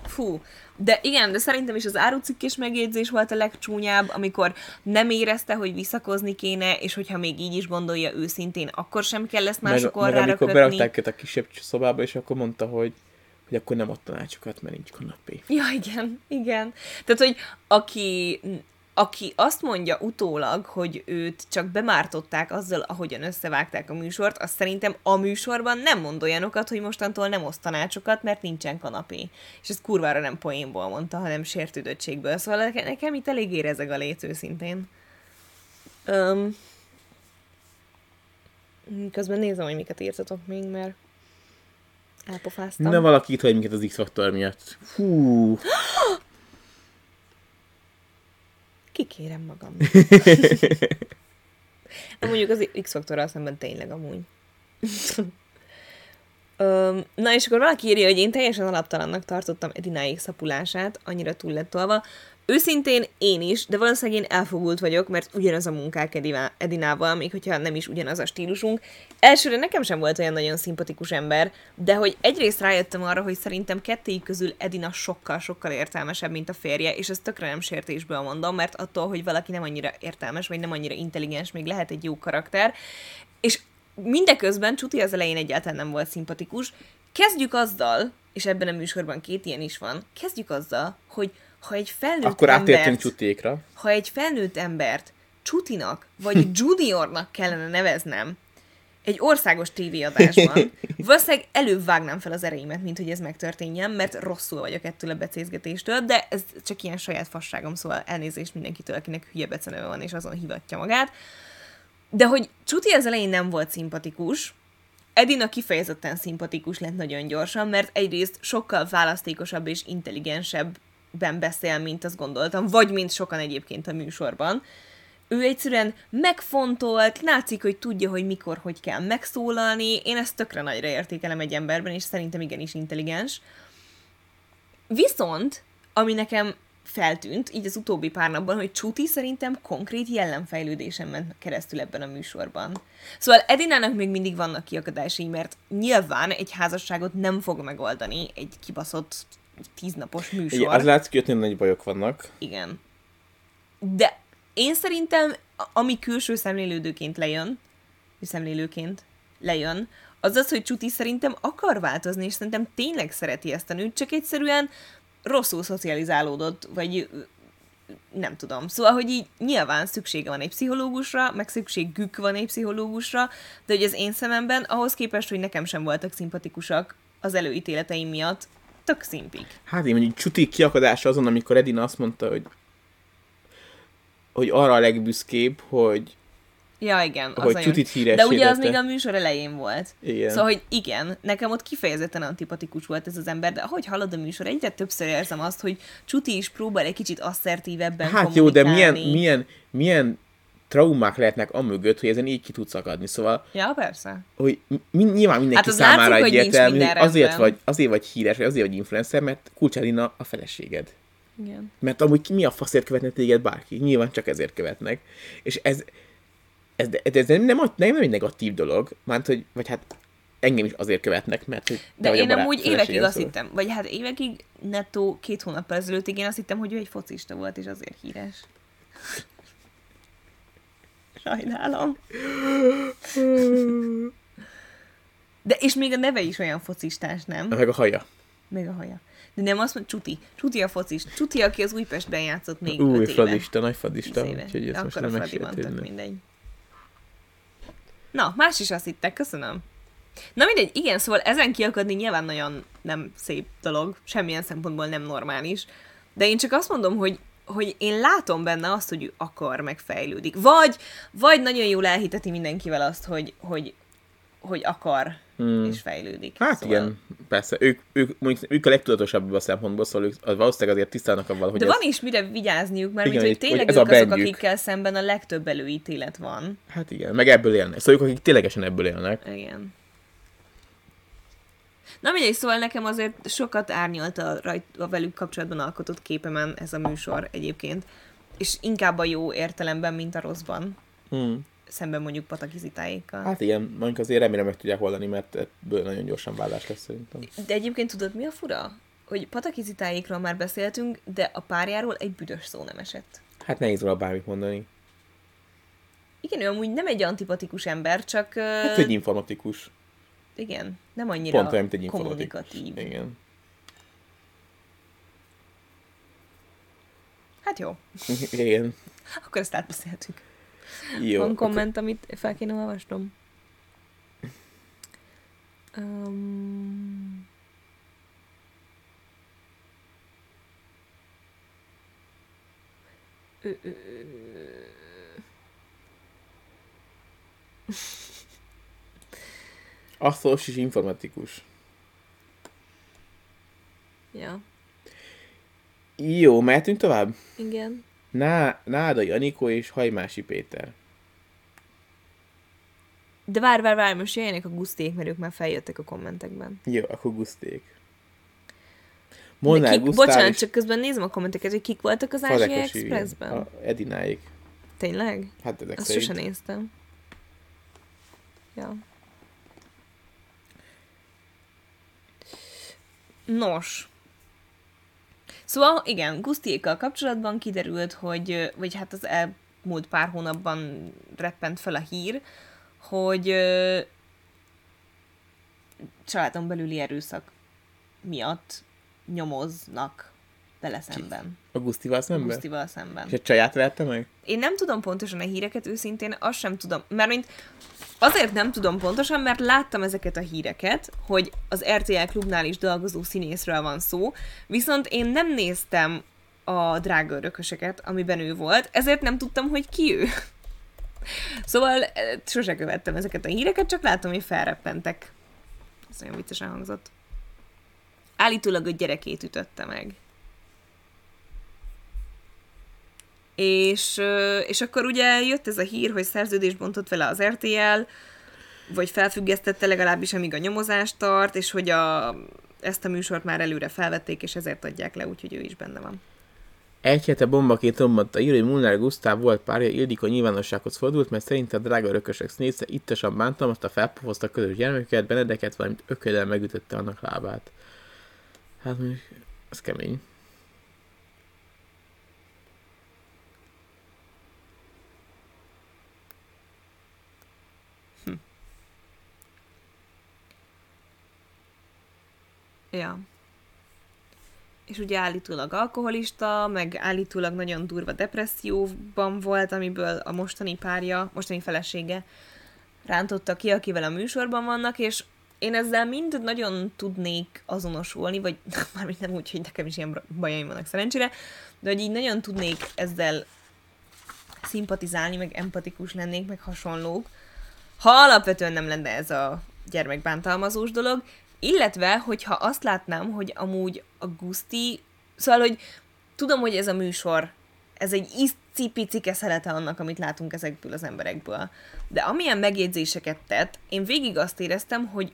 Fú, de igen, de szerintem is az árucikkés megjegyzés volt a legcsúnyább, amikor nem érezte, hogy visszakozni kéne, és hogyha még így is gondolja őszintén, akkor sem kell ezt Meg, mások meg orrára amikor kötni. berakták őt a kisebb szobába, és akkor mondta, hogy, hogy akkor nem ad tanácsokat, mert nincs kanapé. Ja, igen, igen. Tehát, hogy aki, aki azt mondja utólag, hogy őt csak bemártották azzal, ahogyan összevágták a műsort, az szerintem a műsorban nem mond olyanokat, hogy mostantól nem oszt tanácsokat, mert nincsen kanapé. És ezt kurvára nem poénból mondta, hanem sértődöttségből. Szóval neke- nekem itt elég érezeg a léc őszintén. Öm, közben nézem, hogy miket írtatok még, mert elpofáztam. Nem valaki itt hagy minket az X-faktor miatt. Hú, Kikérem magam. De mondjuk az X-faktorral szemben tényleg amúgy. Öm, na és akkor valaki írja, hogy én teljesen alaptalannak tartottam Edináig szapulását, annyira túl lett tolva. Őszintén én is, de valószínűleg én elfogult vagyok, mert ugyanaz a munkák Edinával, még hogyha nem is ugyanaz a stílusunk. Elsőre nekem sem volt olyan nagyon szimpatikus ember, de hogy egyrészt rájöttem arra, hogy szerintem kettéjük közül Edina sokkal-sokkal értelmesebb, mint a férje, és ezt tökre nem sértésből mondom, mert attól, hogy valaki nem annyira értelmes, vagy nem annyira intelligens, még lehet egy jó karakter. És mindeközben Csuti az elején egyáltalán nem volt szimpatikus. Kezdjük azzal, és ebben a műsorban két ilyen is van, kezdjük azzal, hogy ha egy felnőtt akkor embert, csutékra. ha egy felnőtt embert Csutinak, vagy Juniornak kellene neveznem egy országos tévéadásban, valószínűleg előbb vágnám fel az ereimet, mint hogy ez megtörténjen, mert rosszul vagyok ettől a becézgetéstől, de ez csak ilyen saját fasságom, szóval elnézést mindenkitől, akinek hülye beceneve van, és azon hivatja magát. De hogy Csuti az elején nem volt szimpatikus, Edina kifejezetten szimpatikus lett nagyon gyorsan, mert egyrészt sokkal választékosabb és intelligensebben beszél, mint azt gondoltam, vagy mint sokan egyébként a műsorban. Ő egyszerűen megfontolt, látszik, hogy tudja, hogy mikor, hogy kell megszólalni. Én ezt tökre nagyra értékelem egy emberben, és szerintem igenis intelligens. Viszont, ami nekem feltűnt, így az utóbbi pár napban, hogy Csuti szerintem konkrét jellemfejlődésen ment keresztül ebben a műsorban. Szóval Edinának még mindig vannak kiakadásai, mert nyilván egy házasságot nem fog megoldani egy kibaszott tíznapos műsor. Igen, az látszik, hogy ott nagy bajok vannak. Igen. De én szerintem, ami külső szemlélődőként lejön, szemlélőként lejön, az az, hogy Csuti szerintem akar változni, és szerintem tényleg szereti ezt a nőt, csak egyszerűen rosszul szocializálódott, vagy nem tudom. Szóval, hogy így nyilván szüksége van egy pszichológusra, meg szükségük van egy pszichológusra, de hogy az én szememben, ahhoz képest, hogy nekem sem voltak szimpatikusak az előítéleteim miatt, tök szimpik. Hát én mondjuk csuti kiakadása azon, amikor Edina azt mondta, hogy hogy arra a legbüszkébb, hogy Ja, igen. Az Hogy Csutit híressé De ugye az még a műsor elején volt. Igen. Szóval, hogy igen, nekem ott kifejezetten antipatikus volt ez az ember, de ahogy hallod a műsor, egyre többször érzem azt, hogy Csuti is próbál egy kicsit asszertívebben hát jó, de milyen, milyen, milyen traumák lehetnek amögött, hogy ezen így ki tudsz akadni. Szóval, Ja, persze. hogy mi, nyilván mindenki Hát számára látszik, egyértelmű, hogy azért vagy, azért vagy híres, vagy azért vagy influencer, mert Kulcs Edina a feleséged. Igen. Mert amúgy ki- mi a faszért követne téged bárki? Nyilván csak ezért követnek. És ez, ez, ez nem, nem, nem egy negatív dolog, mert hogy, vagy hát engem is azért követnek, mert hogy De én amúgy évekig azt szóval. hittem, vagy hát évekig nettó két hónappal ezelőttig én azt hittem, hogy ő egy focista volt, és azért híres. Sajnálom. De és még a neve is olyan focistás, nem? Meg a haja. Meg a haja. De nem azt mondja, Csuti. Csuti a focis. Csuti, aki az Újpestben játszott még Új, öt éve. fradista, nagy fradista. Éve. Úgyhogy ezt De most nem megsértődne. mindegy. Na, más is azt hittek, köszönöm. Na mindegy, igen, szóval ezen kiakadni nyilván nagyon nem szép dolog, semmilyen szempontból nem normális, de én csak azt mondom, hogy hogy én látom benne azt, hogy ő akar, meg fejlődik. Vagy, vagy nagyon jól elhiteti mindenkivel azt, hogy, hogy, hogy akar, Hmm. és fejlődik. Hát szóval. igen, persze. Ők, ők, mondjuk, ők a legtudatosabb a szempontból, szóval ők az valószínűleg azért tisztának avval, hogy De ez, van is mire vigyázniuk, mert Igen, mint, hogy- tényleg hogy ez ők a azok, bandjük. akikkel szemben a legtöbb előítélet van. Hát igen, meg ebből élnek. Szóval ők, akik ténylegesen ebből élnek. Igen. Na mindegy, szóval nekem azért sokat árnyalt a, rajt, a velük kapcsolatban alkotott képemen ez a műsor egyébként. és inkább a jó értelemben, mint a rosszban. Hmm. Szemben mondjuk patakizitáékkal. Hát igen, mondjuk azért remélem meg tudják oldani, mert ebből nagyon gyorsan vállás lesz szerintem. De egyébként tudod, mi a fura? Hogy patakizitáékról már beszéltünk, de a párjáról egy büdös szó nem esett. Hát nehéz róla bármit mondani. Igen, ő amúgy nem egy antipatikus ember, csak... Hát egy informatikus. Igen, nem annyira Pont olyan, mint egy kommunikatív. Igen. Hát jó, Igen. akkor ezt átbeszéltük. Jó. Van akkor- komment, amit fel kéne olvasnom? Um... Ö, ö, ö. Asztalos és informatikus. Ja, Jó, mehetünk tovább? igen. Ná, Nádai Anikó és Hajmási Péter. De várj, várj, várj, most jöjjenek a guszték, mert ők már feljöttek a kommentekben. Jó, akkor Guszték. Molnár kik, Gusztál bocsánat, és csak közben nézem a kommenteket, hogy kik voltak az Ázsia Fazekas Ivén. Expressben. A Edináig. Tényleg? Hát ezek Azt szerint. sose néztem. Ja. Nos. Szóval igen, Gusztiékkal kapcsolatban kiderült, hogy, vagy hát az elmúlt pár hónapban reppent fel a hír, hogy ö, családon belüli erőszak miatt nyomoznak vele szemben. A Gusztival szemben? Gusztival szemben. És a csaját vette meg? Én nem tudom pontosan a híreket, őszintén azt sem tudom, mert mint azért nem tudom pontosan, mert láttam ezeket a híreket, hogy az RTL klubnál is dolgozó színészről van szó, viszont én nem néztem a drága örököseket, amiben ő volt, ezért nem tudtam, hogy ki ő. Szóval eh, sose követtem ezeket a híreket, csak látom, hogy felreppentek. Ez olyan viccesen hangzott. Állítólag a gyerekét ütötte meg. És, és akkor ugye jött ez a hír, hogy szerződést bontott vele az RTL, vagy felfüggesztette legalábbis, amíg a nyomozást tart, és hogy a, ezt a műsort már előre felvették, és ezért adják le, úgyhogy ő is benne van. Egy hete bombaként rombotta ír, hogy Molnár Gusztáv volt párja Ildikó nyilvánossághoz fordult, mert szerinte a drága örökösök színésze ittasan bántalmazta, felpofozta a közös gyermekeket, Benedeket, valamint ököllel megütötte annak lábát. Hát mondjuk, ez kemény. Ja. És ugye állítólag alkoholista, meg állítólag nagyon durva depresszióban volt, amiből a mostani párja, mostani felesége rántotta ki, akivel a műsorban vannak, és én ezzel mind nagyon tudnék azonosulni, vagy mármint nem úgy, hogy nekem is ilyen bajaim vannak szerencsére, de hogy így nagyon tudnék ezzel szimpatizálni, meg empatikus lennék, meg hasonlók, ha alapvetően nem lenne ez a gyermekbántalmazós dolog, illetve, hogyha azt látnám, hogy amúgy a Guszti, szóval, hogy tudom, hogy ez a műsor, ez egy icipici keszelete annak, amit látunk ezekből az emberekből. De amilyen megjegyzéseket tett, én végig azt éreztem, hogy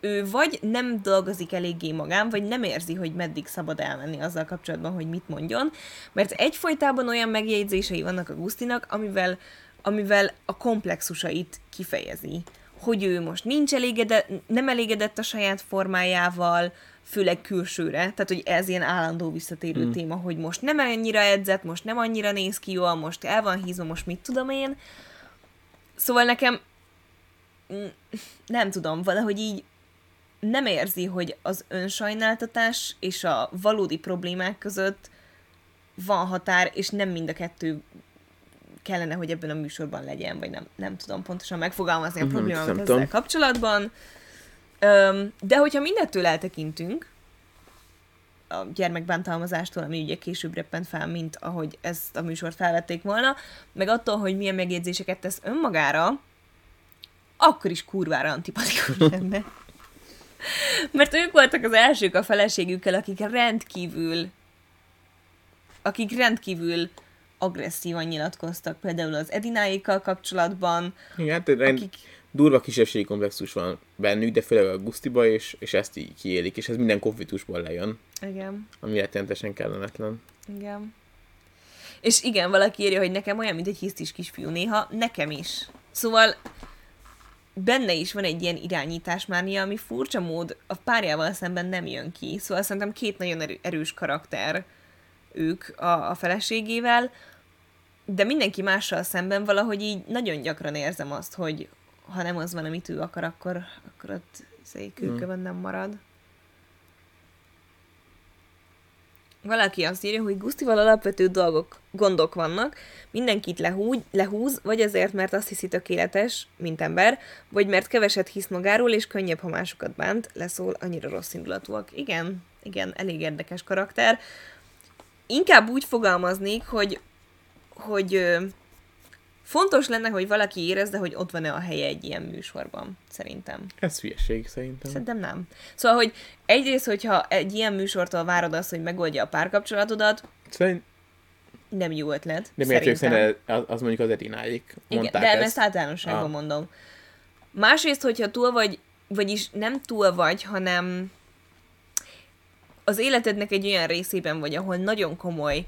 ő vagy nem dolgozik eléggé magán, vagy nem érzi, hogy meddig szabad elmenni azzal kapcsolatban, hogy mit mondjon, mert egyfolytában olyan megjegyzései vannak a Gusztinak, amivel, amivel a komplexusait kifejezi. Hogy ő most nincs elégedett, nem elégedett a saját formájával, főleg külsőre, tehát hogy ez ilyen állandó visszatérő hmm. téma, hogy most nem annyira edzett, most nem annyira néz ki jól, most el van hízva, most mit tudom én. Szóval nekem mm, nem tudom, valahogy így nem érzi, hogy az önsajnáltatás és a valódi problémák között van határ, és nem mind a kettő kellene, hogy ebben a műsorban legyen, vagy nem, nem tudom pontosan megfogalmazni a Mhm, problémámat nem ezzel tudom. kapcsolatban. Öm, de hogyha mindettől eltekintünk, a gyermekbántalmazástól, ami ugye később reppent fel, mint ahogy ezt a műsort felvették volna, meg attól, hogy milyen megjegyzéseket tesz önmagára, akkor is kurvára antipatikus lenne. Mert ők voltak az elsők a feleségükkel, akik rendkívül akik rendkívül agresszívan nyilatkoztak, például az Edináikkal kapcsolatban, Igen, hát rend, akik durva kisebbségi komplexus van bennük, de főleg a Gusztiba, és, és ezt így kiélik, és ez minden konfliktusból lejön, igen, ami rettenetesen kellemetlen. igen. És igen, valaki írja, hogy nekem olyan, mint egy hisztis kisfiú néha, nekem is. Szóval benne is van egy ilyen irányításmánia, ami furcsa mód a párjával szemben nem jön ki. Szóval szerintem két nagyon erő, erős karakter ők a, a feleségével, de mindenki mással szemben valahogy így nagyon gyakran érzem azt, hogy ha nem az van, amit ő akar, akkor, akkor ott kőkövön nem marad. Valaki azt írja, hogy Gusztival alapvető dolgok, gondok vannak, mindenkit lehúgy, lehúz, vagy azért, mert azt hiszi tökéletes, mint ember, vagy mert keveset hisz magáról, és könnyebb, ha másokat bánt, leszól, annyira rossz indulatúak. Igen, igen, elég érdekes karakter. Inkább úgy fogalmaznék, hogy, hogy fontos lenne, hogy valaki érezze, hogy ott van-e a helye egy ilyen műsorban, szerintem. Ez hülyeség, szerintem. Szerintem nem. Szóval, hogy egyrészt, hogyha egy ilyen műsortól várod azt, hogy megoldja a párkapcsolatodat, Szerint... nem jó ötlet. De miért ők szerint az, az mondjuk az Edináik Igen, de ezt, ezt általánosságban ah. mondom. Másrészt, hogyha túl vagy, vagyis nem túl vagy, hanem az életednek egy olyan részében vagy, ahol nagyon komoly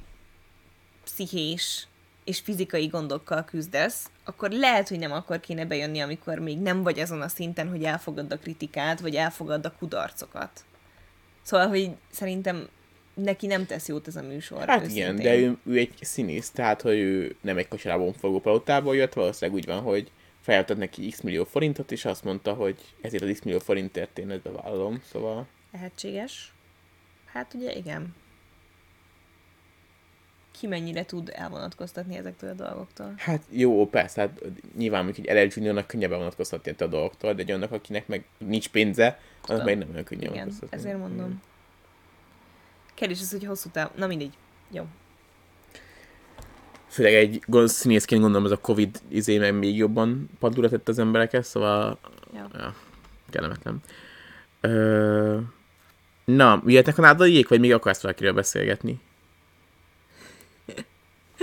pszichés és fizikai gondokkal küzdesz, akkor lehet, hogy nem akkor kéne bejönni, amikor még nem vagy azon a szinten, hogy elfogad a kritikát, vagy elfogad a kudarcokat. Szóval, hogy szerintem neki nem tesz jót ez a műsor. Hát őszintén. igen, de ő, ő egy színész, tehát hogy ő nem egy kosarában fogó palotából jött, valószínűleg úgy van, hogy feljeltett neki x millió forintot, és azt mondta, hogy ezért az x millió forintért én ezt bevállalom, szóval... Lehetséges. Hát ugye igen ki mennyire tud elvonatkoztatni ezektől a dolgoktól. Hát jó, persze, hát nyilván mondjuk egy LL Juniornak könnyebb elvonatkoztatni a dolgoktól, de egy annak, akinek meg nincs pénze, annak meg nem olyan könnyű Igen, ezért mondom. Igen. Kérdés az, hogy hosszú táv... Na mindegy. Jó. Főleg egy színészként gondolom, ez a Covid izé meg még jobban padlóra tett az embereket, szóval... Ja. ja kellemetlen. Ö... Na, jöhetnek a nádaiék, vagy még akarsz valakiről beszélgetni?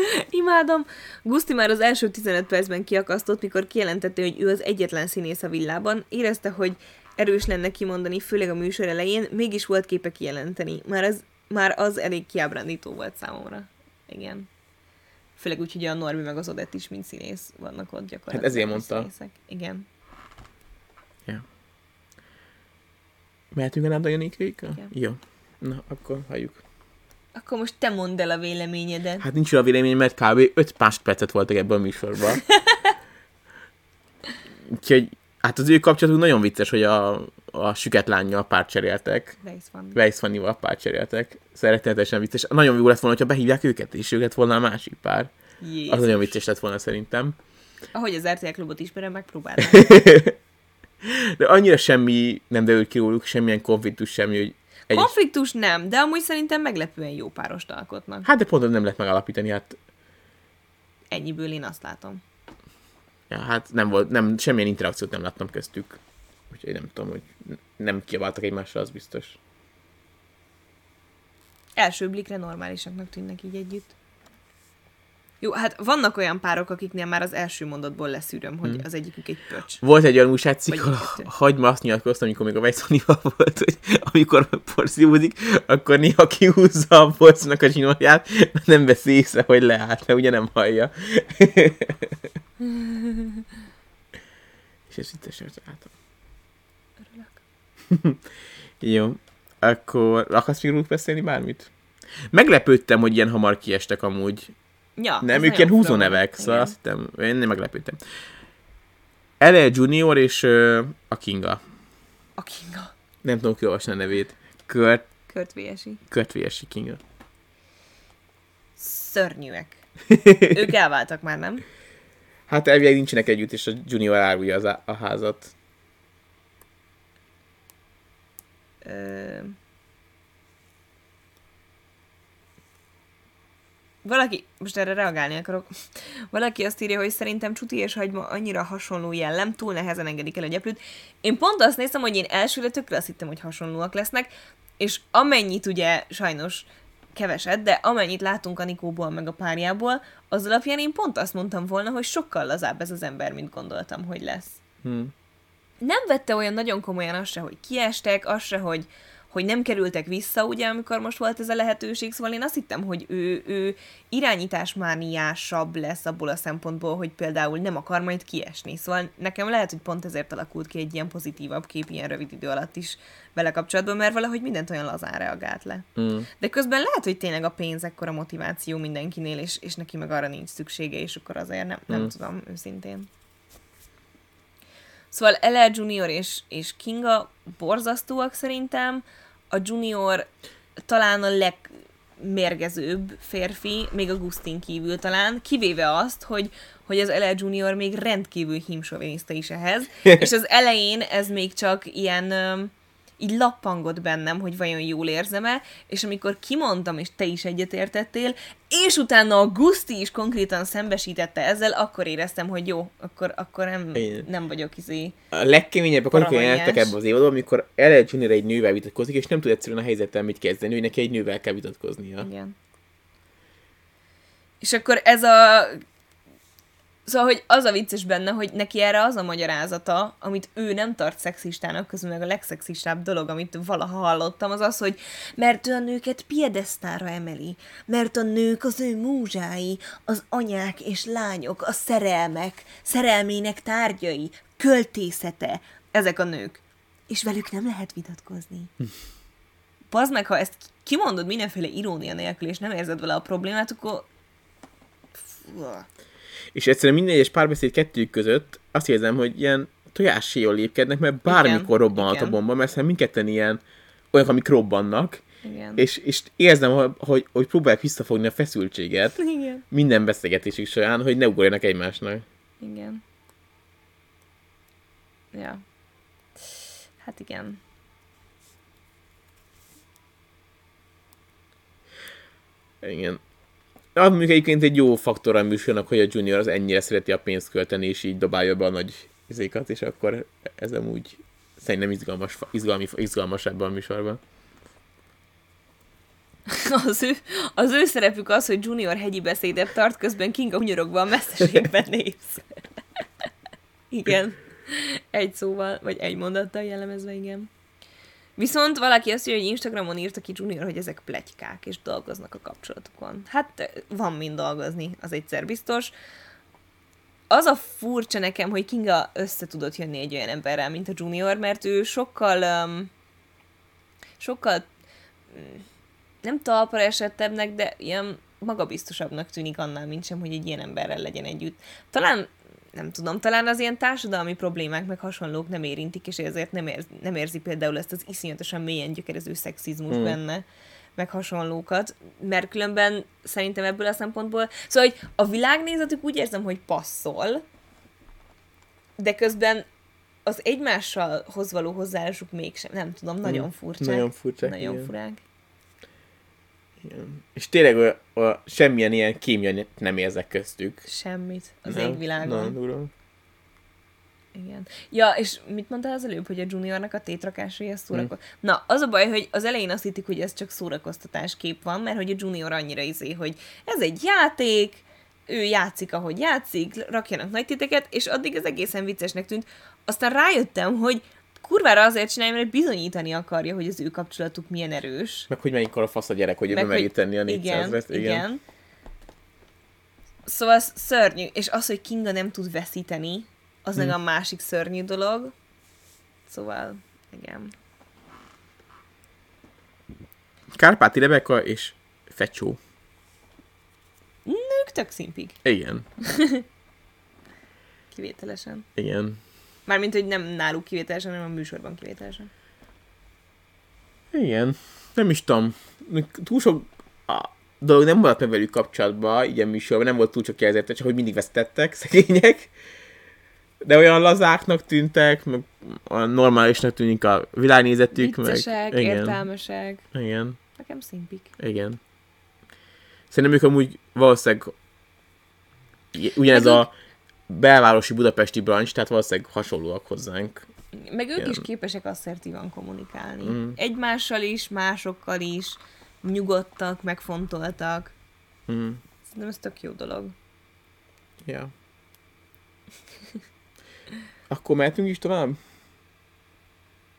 Imádom. Guszti már az első 15 percben kiakasztott, mikor kijelentette, hogy ő az egyetlen színész a villában. Érezte, hogy erős lenne kimondani, főleg a műsor elején, mégis volt képe kijelenteni. Már, ez, már az elég kiábrándító volt számomra. Igen. Főleg úgy, hogy a Norbi meg az Odett is, mint színész vannak ott gyakorlatilag. Hát ezért mondta. Színészek. Igen. Ja. Mehetünk a Náda Janikvéka? Jó. Na, akkor halljuk. Akkor most te mondd el a véleményedet. Hát nincs olyan vélemény, mert kb. 5 másodpercet voltak ebben a műsorban. Úgyhogy, hát az ő kapcsolatuk nagyon vicces, hogy a, a süket lányjal párt cseréltek. Weiss Fanny-val párt cseréltek. Szeretetesen vicces. Nagyon jó lett volna, hogyha behívják őket, és őket volna a másik pár. Jézus. Az nagyon vicces lett volna szerintem. Ahogy az RTL klubot ismerem, megpróbáltam. De annyira semmi nem derült ki róluk, semmilyen konfliktus, semmi, hogy egy... Konfliktus nem, de amúgy szerintem meglepően jó párost alkotnak. Hát de pont nem lehet megalapítani, hát... Ennyiből én azt látom. Ja, hát nem volt, nem, semmilyen interakciót nem láttam köztük. Úgyhogy nem tudom, hogy nem kiabáltak egymással, az biztos. Első blikre normálisaknak tűnnek így együtt. Jó, hát vannak olyan párok, akiknél már az első mondatból leszűröm, hogy hmm. az egyikük egy pöcs. Volt egy olyan újságcikk, ahol hagyma azt nyilatkoztam, amikor még a Vejszonival volt, hogy amikor porszívódik, akkor néha kihúzza a porcnak a zsinórját, nem veszi észre, hogy leállt, mert ugye nem hallja. És ez itt eset látom. Örülök. Jó. Akkor akarsz még beszélni bármit? Meglepődtem, hogy ilyen hamar kiestek amúgy Ja, nem, ők ilyen húzónevek, szóval azt hittem, én nem meglepődtem. Ele Junior és uh, a Kinga. A Kinga. Nem tudom kiolvasni a nevét. Viesi. Kurt Viesi Kinga. Szörnyűek. ők elváltak már, nem? Hát elvileg nincsenek együtt, és a Junior árulja az a házat. Ö... Valaki, most erre reagálni akarok, valaki azt írja, hogy szerintem Csuti és Hagyma annyira hasonló jellem, túl nehezen engedik el a gyeplőt. Én pont azt néztem, hogy én elsőre tökre azt hittem, hogy hasonlóak lesznek, és amennyit ugye sajnos keveset, de amennyit látunk a Nikóból meg a párjából, az alapján én pont azt mondtam volna, hogy sokkal lazább ez az ember, mint gondoltam, hogy lesz. Hmm. Nem vette olyan nagyon komolyan azt se, hogy kiestek, azt se, hogy, hogy nem kerültek vissza, ugye, amikor most volt ez a lehetőség, szóval én azt hittem, hogy ő, ő irányításmániásabb lesz abból a szempontból, hogy például nem akar majd kiesni. Szóval nekem lehet, hogy pont ezért alakult ki egy ilyen pozitívabb kép ilyen rövid idő alatt is vele kapcsolatban, mert valahogy mindent olyan lazán reagált le. Mm. De közben lehet, hogy tényleg a pénz ekkora motiváció mindenkinél, és, és neki meg arra nincs szüksége, és akkor azért nem, nem Mm. tudom őszintén. Szóval Ele Junior és, és Kinga borzasztóak szerintem. A Junior talán a legmérgezőbb férfi, még a Gustin kívül talán, kivéve azt, hogy, hogy az Ele Junior még rendkívül himsoviniszta is ehhez, és az elején ez még csak ilyen így lappangott bennem, hogy vajon jól érzem-e, és amikor kimondtam, és te is egyetértettél, és utána a Gusti is konkrétan szembesítette ezzel, akkor éreztem, hogy jó, akkor, akkor nem, Igen. nem vagyok izé. A legkeményebbek azok, hogy Paranoiás. jelentek ebben az évadban, amikor Ellen Junior egy nővel vitatkozik, és nem tud egyszerűen a helyzettel mit kezdeni, hogy neki egy nővel kell vitatkoznia. Igen. És akkor ez a... Szóval, hogy az a vicces benne, hogy neki erre az a magyarázata, amit ő nem tart szexistának, közül meg a legszexistább dolog, amit valaha hallottam, az az, hogy mert ő a nőket piedesztára emeli, mert a nők az ő múzsái, az anyák és lányok, a szerelmek, szerelmének tárgyai, költészete, ezek a nők. És velük nem lehet vitatkozni. Pazd meg, ha ezt kimondod mindenféle irónia nélkül, és nem érzed vele a problémát, akkor... Fú. És egyszerűen minden egyes párbeszéd kettőjük között azt érzem, hogy ilyen tojásséjól lépkednek, mert bármikor Igen, robbanhat a igen. bomba, mert szerintem mindketten ilyen olyanok, amik robbannak, Igen. és, és érzem, hogy, hogy, hogy próbálják visszafogni a feszültséget Igen. minden beszélgetésük során, hogy ne ugorjanak egymásnak. Igen. Ja. Hát igen. Igen. Az mondjuk egyébként egy jó faktor a műsornak, hogy a Junior az ennyire szereti a pénzt költeni, és így dobálja be a nagy izékat, és akkor ez amúgy szerintem izgalmas, izgalmi, izgalmas ebben a műsorban. Az ő, az ő szerepük az, hogy Junior hegyi beszédet tart, közben Kinga hunyorogva a messzeségben néz. igen. Egy szóval, vagy egy mondattal jellemezve, igen. Viszont valaki azt mondja, hogy Instagramon írta ki Junior, hogy ezek plegykák, és dolgoznak a kapcsolatukon. Hát van mind dolgozni, az egyszer biztos. Az a furcsa nekem, hogy Kinga össze tudott jönni egy olyan emberrel, mint a Junior, mert ő sokkal um, sokkal mm, nem talpra esettebbnek, de ilyen magabiztosabbnak tűnik annál, mint sem, hogy egy ilyen emberrel legyen együtt. Talán, nem tudom, talán az ilyen társadalmi problémák meg hasonlók nem érintik, és ezért nem, érz, nem érzi például ezt az iszonyatosan mélyen gyökerező szexizmus Hmm. mm. benne, meg hasonlókat, mert különben szerintem ebből a szempontból, szóval, hogy a világnézetük úgy érzem, hogy passzol, de közben az egymással hoz való hozzáállásuk mégsem, nem tudom, nagyon Mm. furcsa. Nagyon furcsák, Nagyon igen. furák. És tényleg a, a, semmilyen ilyen kémia nem érzek köztük. Semmit az Nem? égvilágon. Nagyon durva. Igen. Ja, és mit mondtál az előbb, hogy a juniornak a tétrakásai az Hm. szórakoztatás? Na, az a baj, hogy az elején azt hittik, hogy ez csak szórakoztatás kép van, mert hogy a junior annyira izé, hogy ez egy játék, ő játszik, ahogy játszik, rakjanak nagy titeket, és addig ez egészen viccesnek tűnt. Aztán rájöttem, hogy kurvára azért csinálja, mert bizonyítani akarja, hogy az ő kapcsolatuk milyen erős. Meg hogy mennyikor a fasz a gyerek, hogy hogy- meri tenni a 400 igen, igen. Igen. Szóval ez szörnyű, és az, hogy Kinga nem tud veszíteni, az Hm. meg a másik szörnyű dolog. Szóval, igen. Kárpáti Rebeka és Fecsó. Ők tök szimpik, Igen. kivételesen. Igen. Mármint, hogy nem náluk kivételesen, hanem a műsorban kivételesen. Igen. Nem is tudom. Túl sok a dolog nem maradt meg velük kapcsolatban, így a műsorban, nem volt túl sok jelzete, csak hogy mindig vesztettek, szegények. De olyan lazáknak tűntek, meg olyan normálisnak tűnik a világnézetük, Viccesek, meg... Igen. értelmesek. Igen. Nekem szimpik. Igen. Szerintem ők amúgy valószínűleg ugyanez a belvárosi budapesti branch, tehát valószínűleg hasonlóak hozzánk. Meg ők Igen. is képesek asszertívan kommunikálni. Mm. Egymással is, másokkal is, nyugodtak, megfontoltak. Mm. Szerintem ez tök jó dolog. Ja. Akkor mehetünk is tovább?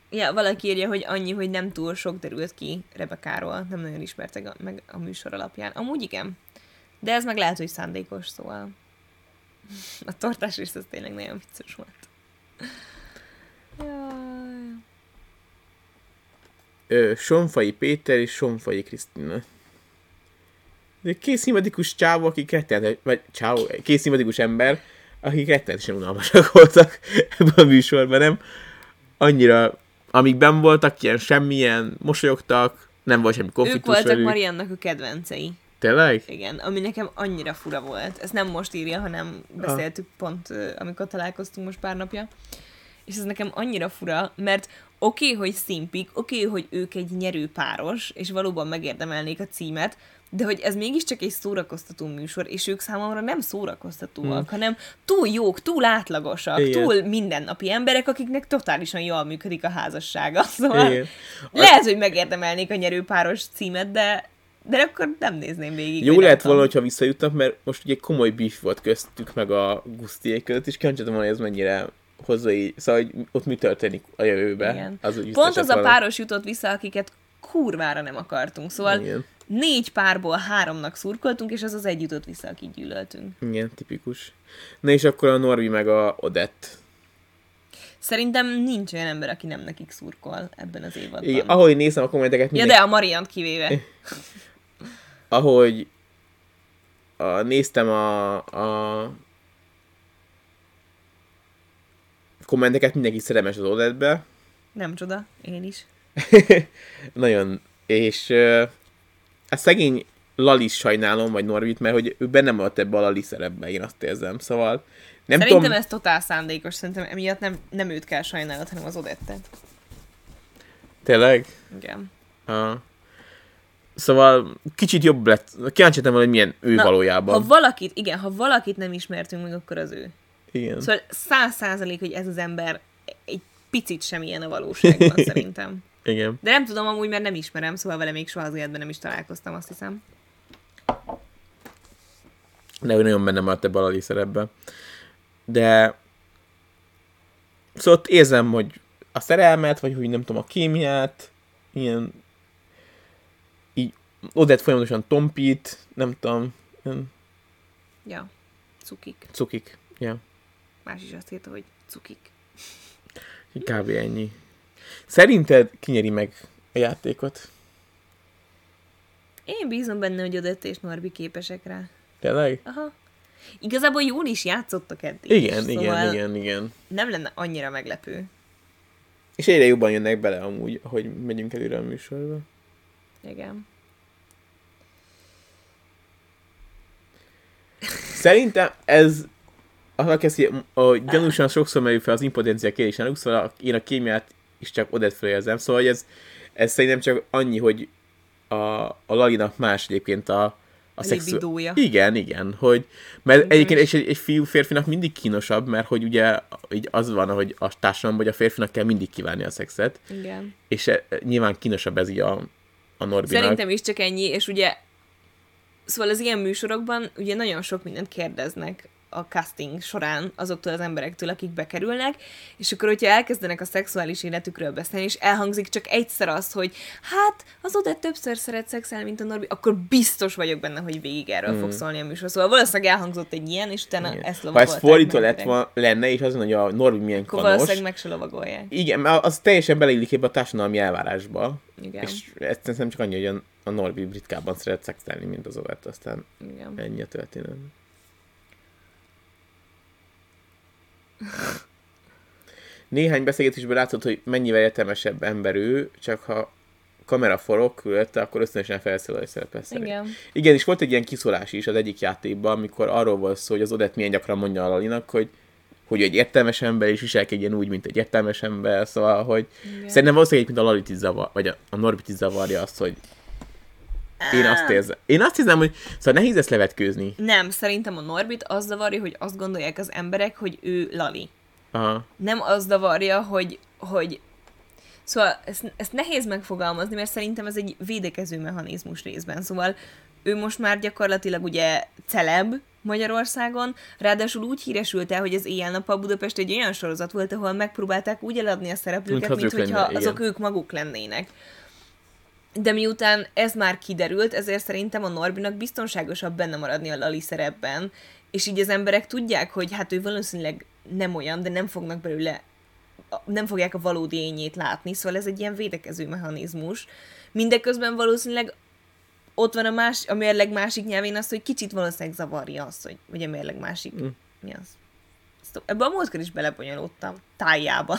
Ja, valaki írja, hogy annyi, hogy nem túl sok derült ki Rebekáról. Nem nagyon ismertek a, meg a műsor alapján. Amúgy igen. De ez meg lehet, hogy szándékos, szóval. A tortás rész az tényleg nagyon vicces volt. Jaj. Ö, Sonfai Péter és Sonfai Krisztina. De két szimpatikus csávó, akik rettenet, vagy csávó, két szimpatikus ember, akik rettenetesen unalmasak voltak ebben a műsorban, nem? Annyira, amíg ben voltak, ilyen semmilyen, mosolyogtak, nem volt semmi Ők konfliktus voltak velük. Mariannak a kedvencei. Tényleg? Igen, ami nekem annyira fura volt. Ezt nem most írja, hanem beszéltük pont, ö, amikor találkoztunk most pár napja. És ez nekem annyira fura, mert oké, okay, hogy szimpik, oké, okay, hogy ők egy nyerő páros, és valóban megérdemelnék a címet, de hogy ez mégiscsak egy szórakoztató műsor, és ők számomra nem szórakoztatóak, hmm. hanem túl jók, túl átlagosak, Igen. Túl mindennapi emberek, akiknek totálisan jól működik a házassága. Szóval Igen. lehet, hogy megérdemelnék a nyerő páros címet, de de akkor nem nézném végig. Jó tudom. volna, hogyha visszajutnak, mert most ugye komoly beef volt köztük, meg a Gusztiék között, és kíváncsi hogy ez mennyire hozza így, szóval hogy ott mi történik a jövőben. Igen. Az, Pont az a volna. páros jutott vissza, akiket kurvára nem akartunk. Szóval Igen. négy párból háromnak szurkoltunk, és az az egy jutott vissza, akit gyűlöltünk. Igen, tipikus. Na és akkor a Norbi meg a Odett. Szerintem nincs olyan ember, aki nem nekik szurkol ebben az évadban. Igen, ahogy nézem a kommenteket, ja, mindenki, de a Mariant kivéve. ahogy a, néztem a, a kommenteket, mindenki szerelmes az Odettbe. Nem csoda, én is. Nagyon. És uh, a szegény Lalis sajnálom, vagy Norvit, mert hogy ő benne maradt ebbe a Lali szerepbe, én azt érzem. Szóval nem Szerintem tudom... ez totál szándékos, szerintem emiatt nem, nem őt kell sajnálod, hanem az Odettet. Tényleg? Igen. Ha. Szóval kicsit jobb lett. Kíváncsi volna, hogy milyen ő Na, valójában. Ha valakit, igen, ha valakit nem ismertünk meg, akkor az ő. Igen. Szóval száz százalék, hogy ez az ember egy picit sem ilyen a valóságban, szerintem. Igen. De nem tudom amúgy, mert nem ismerem, szóval vele még soha az életben nem is találkoztam, azt hiszem. De ő nagyon benne maradt ebbe a Lali szerepbe. De... Szóval ott érzem, hogy a szerelmet, vagy hogy nem tudom, a kémiát, ilyen... Odett folyamatosan tompít, nem tudom, ilyen Ja, cukik. cukik. Ja, Más is azt írta, hogy cukik. kb. ennyi. Szerinted kinyeri meg a játékot? Én bízom benne, hogy Odette és Norbi képesek rá. Tényleg? Aha. Igazából jól is játszottak eddig. Igen, is, igen, szóval igen, igen. Nem lenne annyira meglepő. És egyre jobban jönnek bele amúgy, hogy megyünk előre a műsorba. Igen. Szerintem ez az kezdi, a gyanúsan sokszor merül fel az impotencia kérdés náluk, szóval én a kémiát is csak Odett felérzem, szóval ez, ez szerintem csak annyi, hogy a, a Lalinak más egyébként a, a, szexu-. Igen, igen, hogy, mert Igen. egyébként egy, egy fiú férfinak mindig kínosabb, mert hogy ugye így az van, hogy a társadalomban, hogy a férfinak kell mindig kívánni a szexet, Igen. és e, nyilván kínosabb ez így a, a Norbinak. Szerintem is csak ennyi, és ugye szóval az ilyen műsorokban ugye nagyon sok mindent kérdeznek a casting során azoktól az emberektől, akik bekerülnek, és akkor, hogyha elkezdenek a szexuális életükről beszélni, és elhangzik csak egyszer az, hogy hát az Odette többször szeret szexelni, mint a Norbi, akkor biztos vagyok benne, hogy végig erről fog szólni a műsor. Szóval valószínűleg elhangzott egy ilyen, és utána. Igen. ezt Ha ez lovagolták fordítva lett van, lenne, és az, hogy a Norbi milyen Akkor kanos, valószínűleg meg se lovagolják. igen, mert az teljesen beleillik ebbe a társadalmi elvárásba, Igen. és ezt szerintem csak annyi, hogy a, Norbi ritkában szeret szexelni, mint az Overt, aztán Igen. ennyi a történet. Néhány beszélgetésből látszott, hogy mennyivel értelmesebb ember ő, csak ha kamera forog körülötte, akkor ösztönösen felszólal és szerepel szerint. Igen. Igen, és volt egy ilyen kiszólás is az egyik játékban, amikor arról volt szó, hogy az Odett milyen gyakran mondja a Lalinak, hogy hogy egy értelmes ember, és viselkedjen úgy, mint egy értelmes ember, szóval, hogy Igen. szerintem valószínűleg mint a Lalit is zavar, vagy a, a Norbit is zavarja azt, hogy én azt érzem. Én azt hiszem, hogy szóval nehéz ezt levetkőzni. Nem, szerintem a Norbit az zavarja, hogy azt gondolják az emberek, hogy ő Lali. Aha. Nem az zavarja, hogy, hogy Szóval ezt, ezt nehéz megfogalmazni, mert szerintem ez egy védekező mechanizmus részben. Szóval ő most már gyakorlatilag ugye celeb, Magyarországon, ráadásul úgy híresült el, hogy az Éjjel-Nappal Budapest egy olyan sorozat volt, ahol megpróbálták úgy eladni a szereplőket, mint azok hogyha azok igen. ők maguk lennének. De miután ez már kiderült, ezért szerintem a Norbinak biztonságosabb benne maradni a Lali szerepben, és így az emberek tudják, hogy hát ő valószínűleg nem olyan, de nem fognak belőle nem fogják a valódi ényét látni, szóval ez egy ilyen védekező mechanizmus. Mindeközben valószínűleg ott van a más, a mérleg másik nyelvén az, hogy kicsit valószínűleg zavarja azt, hogy, hogy a mérleg másik. Mm. Mi az? Ezt- Ebben a múltkor is belebonyolódtam. Tájjában.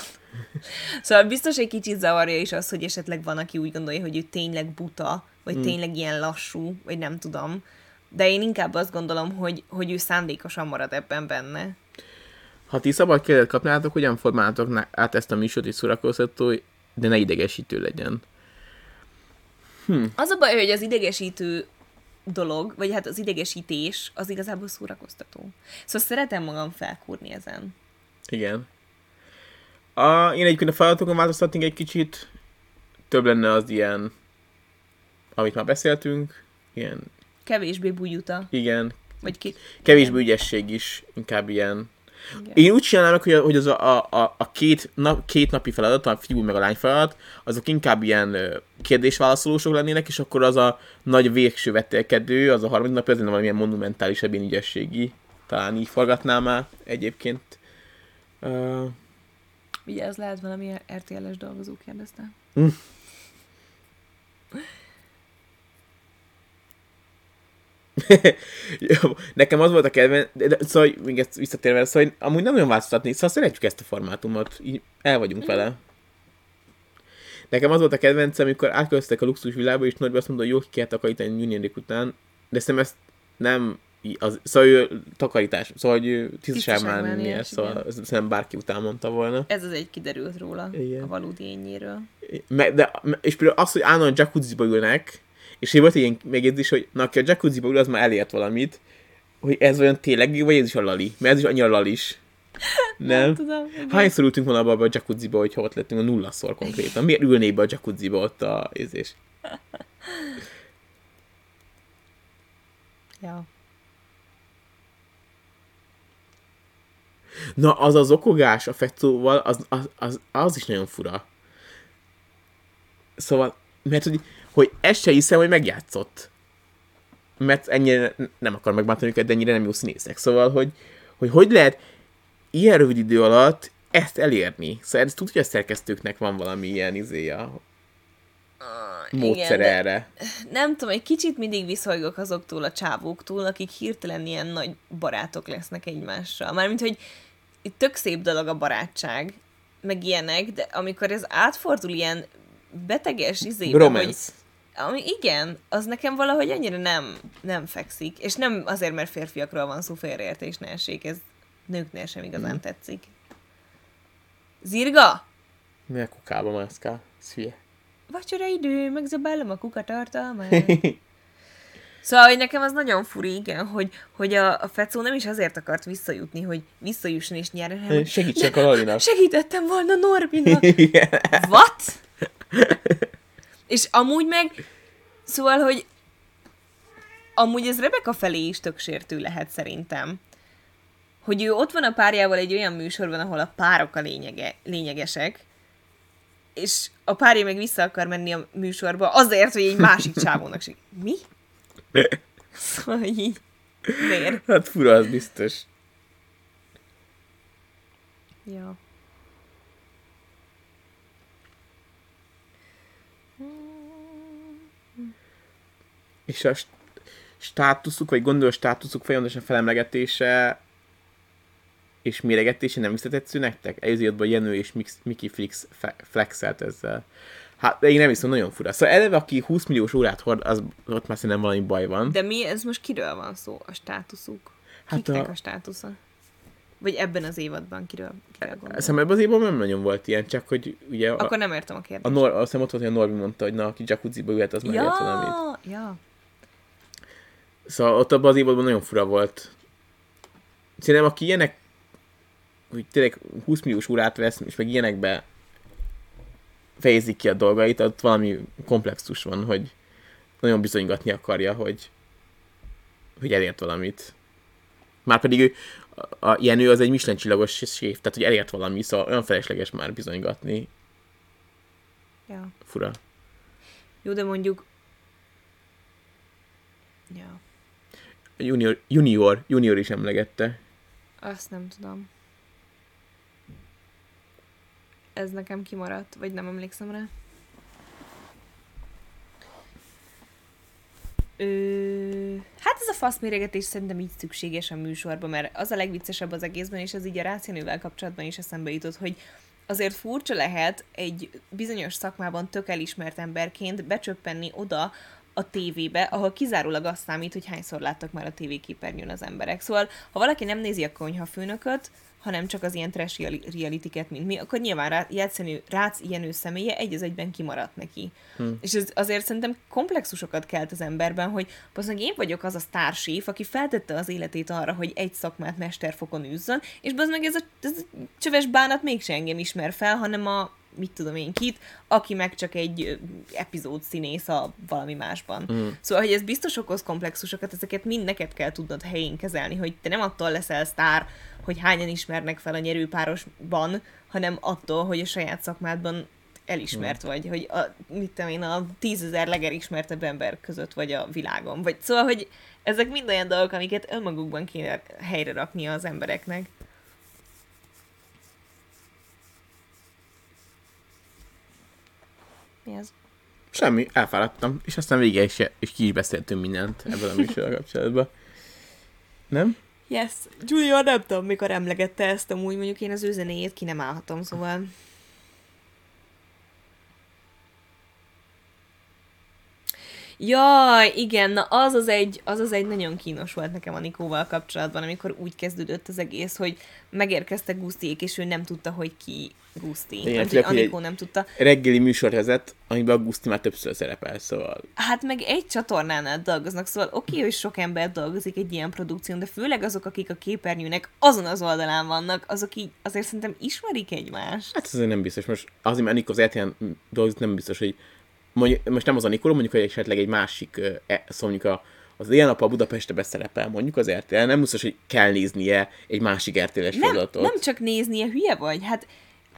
szóval biztos egy kicsit zavarja is az, hogy esetleg van, aki úgy gondolja, hogy ő tényleg buta, vagy Mm. tényleg ilyen lassú, vagy nem tudom. De én inkább azt gondolom, hogy, hogy ő szándékosan marad ebben benne. Ha ti szabad kérdet kapnátok, hogyan formáltok át ezt a műsort is szórakoztató, de ne idegesítő legyen. Az a baj, hogy az idegesítő dolog, vagy hát az idegesítés, az igazából szórakoztató. Szóval szeretem magam felkúrni ezen. Igen. A, én egyébként a feladatokon változtatnék egy kicsit. Több lenne az ilyen, amit már beszéltünk. Ilyen, Kevésbé bujuta, igen. vagy ki... Kevésbé ügyesség is, inkább ilyen. Igen. Én úgy csinálnám, meg, hogy, hogy az a, a, a két, nap, két napi feladat, a fiú meg a lány feladat, azok inkább ilyen kérdésválaszolósok lennének, és akkor az a nagy végső vetélkedő, az a harmadik nap, az lenne valamilyen monumentálisabb, ilyen ügyességi. Talán így forgatnám már egyébként. Uh, Ugye ez lehet valami RTL-es dolgozó kérdezte. Jó, Nekem az volt a kedvenc, de, szóval még ezt visszatérve, szóval amúgy nem nagyon változtatni, szóval szeretjük ezt a formátumot, így el vagyunk vele. Nekem az volt a kedvencem, amikor átköztek a luxus világba, és Norbi azt mondta, hogy jó, ki kell takarítani nyújnérik után, de szerintem ezt nem, az, szóval ő takarítás, szóval hogy Tisztaságmániás, miért, szóval igen. bárki után mondta volna. Ez az egy kiderült róla, Igen. a valódi ényéről. Me, de, és például az, hogy állandóan jacuzziba ülnek, és volt egy ilyen megjegyzés, hogy na, aki a jacuzziba ül, az már elért valamit, hogy ez olyan tényleg, vagy ez is a lali? Mert ez is annyira lalis. Nem? tudom. igen. Hányszor ültünk volna abba a jacuzziba, hogyha ott lettünk a nullaszor konkrétan? Miért ülnék be a jacuzziba ott a ézés? Ja. Na, az az okogás a fettóval, az, az, az, az is nagyon fura. Szóval, mert hogy, hogy ezt se hiszem, hogy megjátszott. Mert ennyire nem akar megbántani őket, de ennyire nem jó színészek. Szóval, hogy hogy, hogy lehet ilyen rövid idő alatt ezt elérni. Szóval ez tudja, hogy a szerkesztőknek van valami ilyen izéja, módszer de erre. nem tudom, egy kicsit mindig viszolygok azoktól a csávóktól, akik hirtelen ilyen nagy barátok lesznek egymással. Mármint, hogy itt tök szép dolog a barátság, meg ilyenek, de amikor ez átfordul ilyen beteges izébe, hogy, Romance. Ami igen, az nekem valahogy annyira nem, nem fekszik. És nem azért, mert férfiakról van szó, félreértés ne essék, ez nőknél sem igazán Mhm. tetszik. Zirga! Mi a kukába mászkál? Ez hülye. Vacsora idő, megzabálom a kuka tartalmát. Szóval, hogy nekem az nagyon furi, igen, hogy, hogy a, a Fecó nem is azért akart visszajutni, hogy visszajusson és nyerjen, hanem Segítsek a Lalinak. segítettem volna Norbinak. What? És amúgy meg, szóval, hogy amúgy ez Rebecca felé is tök sértő lehet szerintem. Hogy ő ott van a párjával egy olyan műsorban, ahol a párok a lényege, lényegesek, és a párja meg vissza akar menni a műsorba azért, hogy egy másik csávónak seg... Mi? Szóval így... Miért? Hát fura, az biztos. Ja. És a st- státuszuk, vagy gondolós státuszuk folyamatosan felemlegetése és méregetése nem visszatetsző nektek? Előzőjadban Jenő és Mix, Mickey Flix fe- flexelt ezzel. Hát, de én nem hiszem, nagyon fura. Szóval eleve, aki 20 milliós órát hord, az ott már szerintem valami baj van. De mi, ez most kiről van szó? A státuszuk? Hát Kiknek a- a... a státusza? Vagy ebben az évadban kiről, kiről? Szerintem ebben az évben nem nagyon volt ilyen, csak hogy ugye a, Akkor nem értem a a kérdést. Nor, azt hiszem ott volt, hogy a Norbi mondta, hogy na, aki jacuzziba ülhet, az már ért valamit. ja, ja. Szóval ott abban az évadban nagyon fura volt. Szerintem aki ilyenek, hogy tényleg 20 milliós órát vesz, és meg ilyenekbe fejezik ki a dolgait, ott valami komplexus van, hogy nagyon bizonygatni akarja, hogy, hogy elért valamit. Márpedig ő, a, a Jenő az egy Michelin csillagos séf, tehát hogy elért valami, szóval olyan felesleges már bizonygatni. Ja. Fura. Jó, de mondjuk... Ja, Junior, junior, junior is emlegette. azt nem tudom. Ez nekem kimaradt, vagy nem emlékszem rá. Ö... Hát ez a faszméregetés szerintem így szükséges a műsorban, mert az a legviccesebb az egészben, és ez így a rácienővel kapcsolatban is eszembe jutott, hogy azért furcsa lehet egy bizonyos szakmában tök elismert emberként becsöppenni oda a tévébe, ahol kizárólag azt számít, hogy hányszor láttak már a tévéképernyőn az emberek. Szóval, ha valaki nem nézi a konyhafőnököt, hanem csak az ilyen trash reali- realitiket, mint mi, akkor nyilván rá, játszani Rácz Jenő személye egy az egyben kimaradt neki. Hmm. És ez azért szerintem komplexusokat kelt az emberben, hogy bazdmeg én vagyok az a sztárséf, aki feltette az életét arra, hogy egy szakmát mesterfokon űzzön, és meg ez a, ez a csöves bánat mégse engem ismer fel, hanem a mit tudom én kit, aki meg csak egy epizód színész a valami másban. Mm. Szóval, hogy ez biztos okoz komplexusokat, ezeket mind neked kell tudnod helyén kezelni, hogy te nem attól leszel sztár, hogy hányan ismernek fel a nyerőpárosban, hanem attól, hogy a saját szakmádban elismert vagy, hogy a, mit tudom én, a tízezer legelismertebb ember között vagy a világon. Vagy szóval, hogy ezek mind olyan dolgok, amiket önmagukban kéne helyre rakni az embereknek. Mi ez? Semmi, elfáradtam, és aztán végig is, és ki is beszéltünk mindent ebből a műsorral kapcsolatban. Nem? Yes. Julia nem tudom, mikor emlegette ezt, amúgy mondjuk én az ő zenéjét ki nem állhatom, szóval... Jaj, igen, na az az, egy, az az egy nagyon kínos volt nekem a Nikóval kapcsolatban, amikor úgy kezdődött az egész, hogy megérkeztek Gusztiék, és ő nem tudta, hogy ki Guszti. Igen, hogy Anikó nem tudta. Reggeli műsor vezet, amiben a Guszti már többször szerepel, szóval Hát meg egy csatornánál dolgoznak, szóval oké, hogy sok ember dolgozik egy ilyen produkción, de főleg azok, akik a képernyőnek azon az oldalán vannak, azok így azért szerintem ismerik egymást. Hát azért nem biztos. Most azért, mert Anikó az RTL dolgozik, nem biztos, hogy mondjuk, most nem az Anikó, mondjuk, hogy esetleg egy másik, e, szóval mondjuk a, az ilyen nap a Budapestbe szerepel, mondjuk az RTL, nem biztos, hogy kell néznie egy másik RTL-es Nem, nem csak néznie, hülye vagy, hát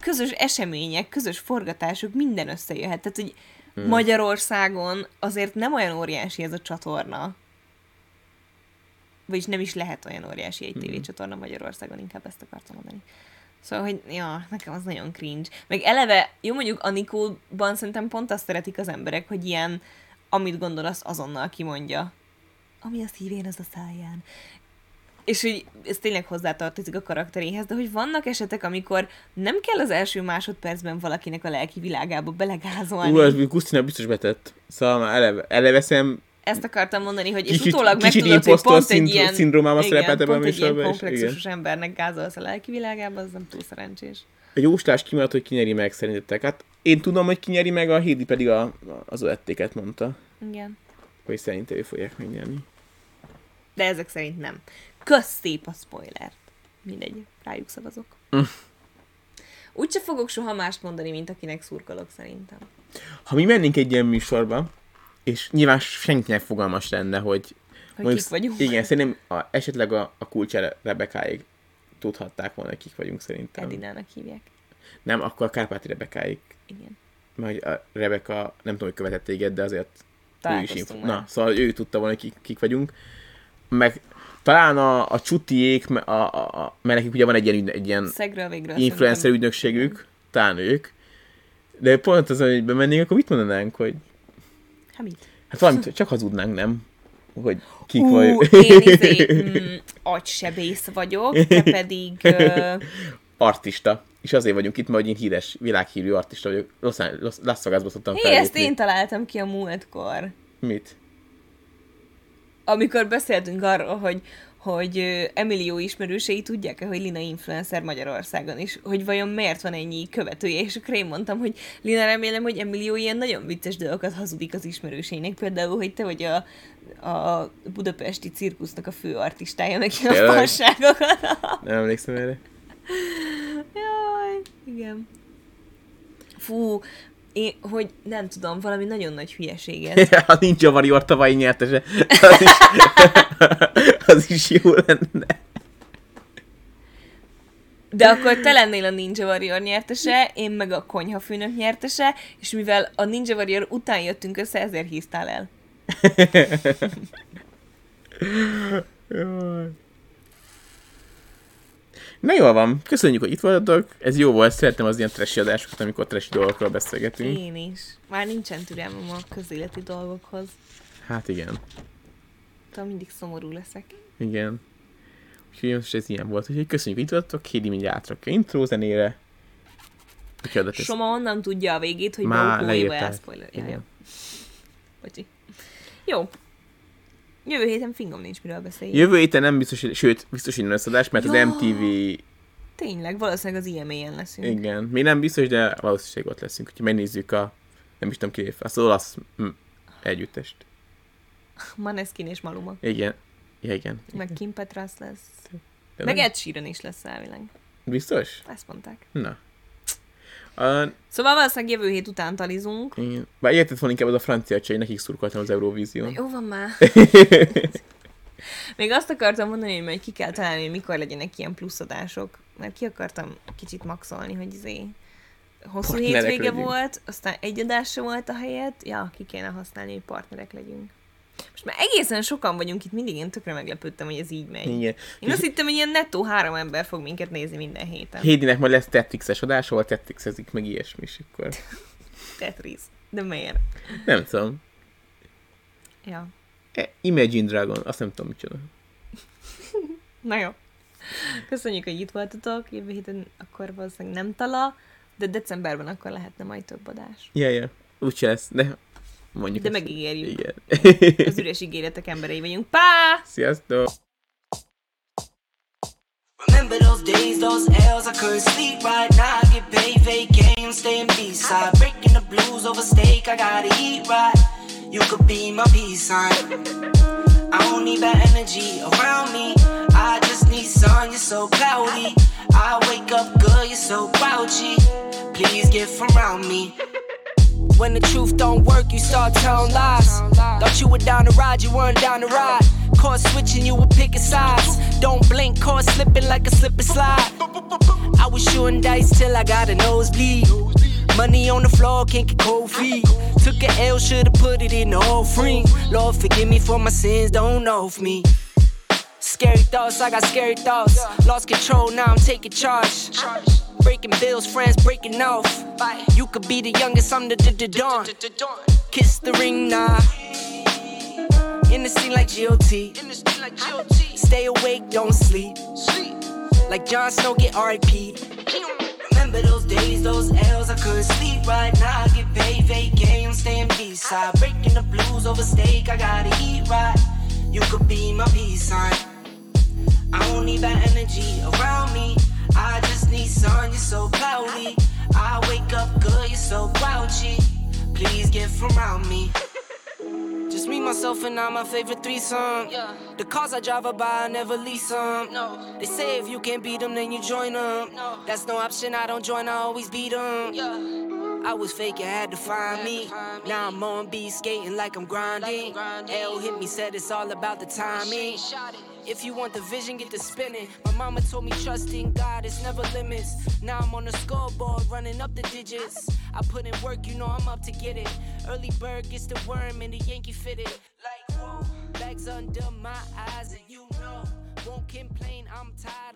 közös események, közös forgatások, minden összejöhet. Tehát, hogy hmm. Magyarországon azért nem olyan óriási ez a csatorna. Vagyis nem is lehet olyan óriási egy tévécsatorna Magyarországon, inkább ezt akartam mondani. Szóval, hogy ja, nekem az nagyon cringe. Meg eleve, jó mondjuk Anikóban szerintem pont azt szeretik az emberek, hogy ilyen, amit gondol, azt azonnal kimondja. Ami azt hívén, az a száján. És hogy ez tényleg hozzátartozik a karakteréhez, de hogy vannak esetek, amikor nem kell az első másodpercben valakinek a lelki világába belegázolni. Ú, ez Gusztinak biztos betett. Szóval már eleve, eleve szem, Ezt akartam mondani, hogy és Kicsit- utólag kicsit megtudod, hogy pont egy ilyen, szindrómával szerepelt ebben a pont egy ilyen műsorban, és embernek gázolsz a lelki világába, az nem túl szerencsés. egy jóslás kimaradt, hogy ki nyeri meg szerintetek. Hát én tudom, hogy ki nyeri meg, a Hédi pedig a, az ölettéket mondta, Igen. hogy szerintem ő fogják megnyerni. De ezek szerint nem. Kösz szép a spoilert. Mindegy, rájuk szavazok. Úgyse fogok soha mást mondani, mint akinek szurkolok szerintem. Ha mi mennénk egy ilyen műsorba, és nyilván senkinek fogalmas lenne, hogy... Hogy mondjuk- kik vagyunk. Igen, szerintem a, esetleg a, a kulcsa Rebekáig tudhatták volna, hogy kik vagyunk szerintem. Edinának hívják. Nem, akkor a Kárpáti Rebekáig. Igen. Mert a Rebeka, nem tudom, hogy követett téged, de azért ő is. Na, szóval ő tudta volna, hogy kik, kik vagyunk. Meg talán a, a csutiék, a, a, a, mert nekik ugye van egy ilyen, egy ilyen influencer szerintem- ügynökségük, talán ők. De pont az, hogy bemennénk, akkor mit mondanánk, hogy Hát mit? hát valamit csak hazudnánk, nem? Hogy kik Ú, vagy. én izé, mm, agysebész vagyok, te pedig... Ö, Artista. És azért vagyunk itt, mert hogy én híres, világhírű artista vagyok. Los, Los, Las Vegasba szoktam hé, ezt én találtam ki a múltkor. Mit? Amikor beszéltünk arról, hogy hogy Emilio ismerősei tudják-e, hogy Lina influencer Magyarországon is, hogy vajon miért van ennyi követője, és akkor én mondtam, hogy Lina remélem, hogy Emilio ilyen nagyon vicces dolgokat hazudik az ismerőseinek, például, hogy te vagy a, a budapesti cirkusznak a fő artistája, meg ilyen Tényleg? fasságokat. Nem emlékszem erre. Jaj, igen. Fú, én, hogy nem tudom, valami nagyon nagy hülyeséget. Hát a Ninja Warrior tavalyi nyertese. Az is, az is jó lenne. De akkor te lennél a Ninja Warrior nyertese, én meg a konyhafőnök nyertese, és mivel a Ninja Warrior után jöttünk össze, ezért híztál el. Jaj. Na jól van, köszönjük, hogy itt voltatok. Ez jó volt, szeretem az ilyen trashy adásokat, amikor trashy dolgokról beszélgetünk. Én is. Már nincsen türelmem a közéleti dolgokhoz. Hát igen, Tudom, mindig szomorú leszek. igen. Úgyhogy most ez ilyen volt. Úgyhogy köszönjük, hogy itt voltatok. Hédi mindjárt átrakja intro zenére. Tesz. Soma onnan tudja a végét, hogy Már. Ja, Igen. Bocsi. Jó. Jövő héten fingom nincs miről beszélni. Jövő héten nem biztos, hogy- sőt, biztos, hogy lesz adás, mert az Ja. MTV, Tényleg, valószínűleg az IMA-en leszünk. igen, még nem biztos, de valószínűleg ott leszünk, hogyha megnézzük a, nem is tudom ki, az olasz együttest. Maneskin és Maluma. Igen, ja, igen. Meg Kim Petras lesz. De Meg Ed Sheeran is lesz elvileg. Biztos? Ezt mondták. Na. A, Szóval valószínűleg jövő hét után talizunk. igen. Bár érted volna inkább az a francia csaj, nekik szurkoltam az Eurovízión. Jó van már. Még azt akartam mondani, hogy majd ki kell találni, hogy mikor legyenek ilyen pluszadások. Mert ki akartam kicsit maxolni, hogy izé hosszú Partnerek hétvége legyünk. volt, aztán egy adás volt a helyet. Ja, ki kéne használni, hogy partnerek legyünk. Már egészen sokan vagyunk itt, mindig én tökre meglepődtem, hogy ez így megy. Igen. Én azt hittem, hogy ilyen nettó három ember fog minket nézni minden héten. Hédinek majd lesz Tetris-es adás, ahol Tetris-ezik, meg ilyesmi, és akkor Tetris. De miért? nem tudom. Ja. E, Imagine Dragon, azt nem tudom micsoda. Na jó. Köszönjük, hogy itt voltatok. Jövő héten akkor valószínűleg nem tala, de decemberben akkor lehetne majd több adás. Ja, ja. Úgyse lesz, de mondjuk De ezt. megígérjük. Igen. Az üres ígéretek emberei vagyunk. Pá! Sziasztok! Remember those days, those L's, I couldn't sleep right now. I get paid, fake games, staying B-side. Breaking the blues over steak, I gotta eat right. You could be my peace sign. I don't need bad energy around me. I just need sun, you're so cloudy. I wake up good, you're so grouchy. Please get from around me. When the truth don't work, you start telling lies. Thought you were down to ride, you weren't down to ride. Caught switching, you were picking sides. Don't blink, caught slipping like a slip and slide. I was shooting dice till I got a nosebleed. Money on the floor, can't get cold feet. Took a L, should've put it in the offering. Lord, forgive me for my sins, don't know of me. Scary thoughts, I got scary thoughts. Lost control, now I'm taking charge. Breaking bills, friends breaking off. You could be the youngest, I'm the, the, the dawn. Kiss the ring, nah. In the scene like GOT. Stay awake, don't sleep. Like Jon Snow, get RIP. Remember those days, those L's, I couldn't sleep right now. I get paid, fake games, staying B-side. Breaking the blues over steak, I gotta eat right. You could be my peace sign. I don't need bad energy around me. I just need sun, you're so cloudy. I wake up good, you're so grouchy. Please get from around me. Just me, myself, and I, my favorite threesome. The cars I drive by, I never lease them. No. They say if you can't beat them, then you join them. No. That's no option, I don't join, I always beat them. Yeah. I was fake, I had to find me. Now I'm on B skating like I'm grinding. L hit me, said it's all about the timing. If you want the vision, get the spinning. My mama told me trust in God, it's never limits. Now I'm on the scoreboard, running up the digits. I put in work, you know I'm up to get it. Early bird gets the worm and the Yankee fitted. Like, whoa, bags under my eyes, and you know, won't complain, I'm tired.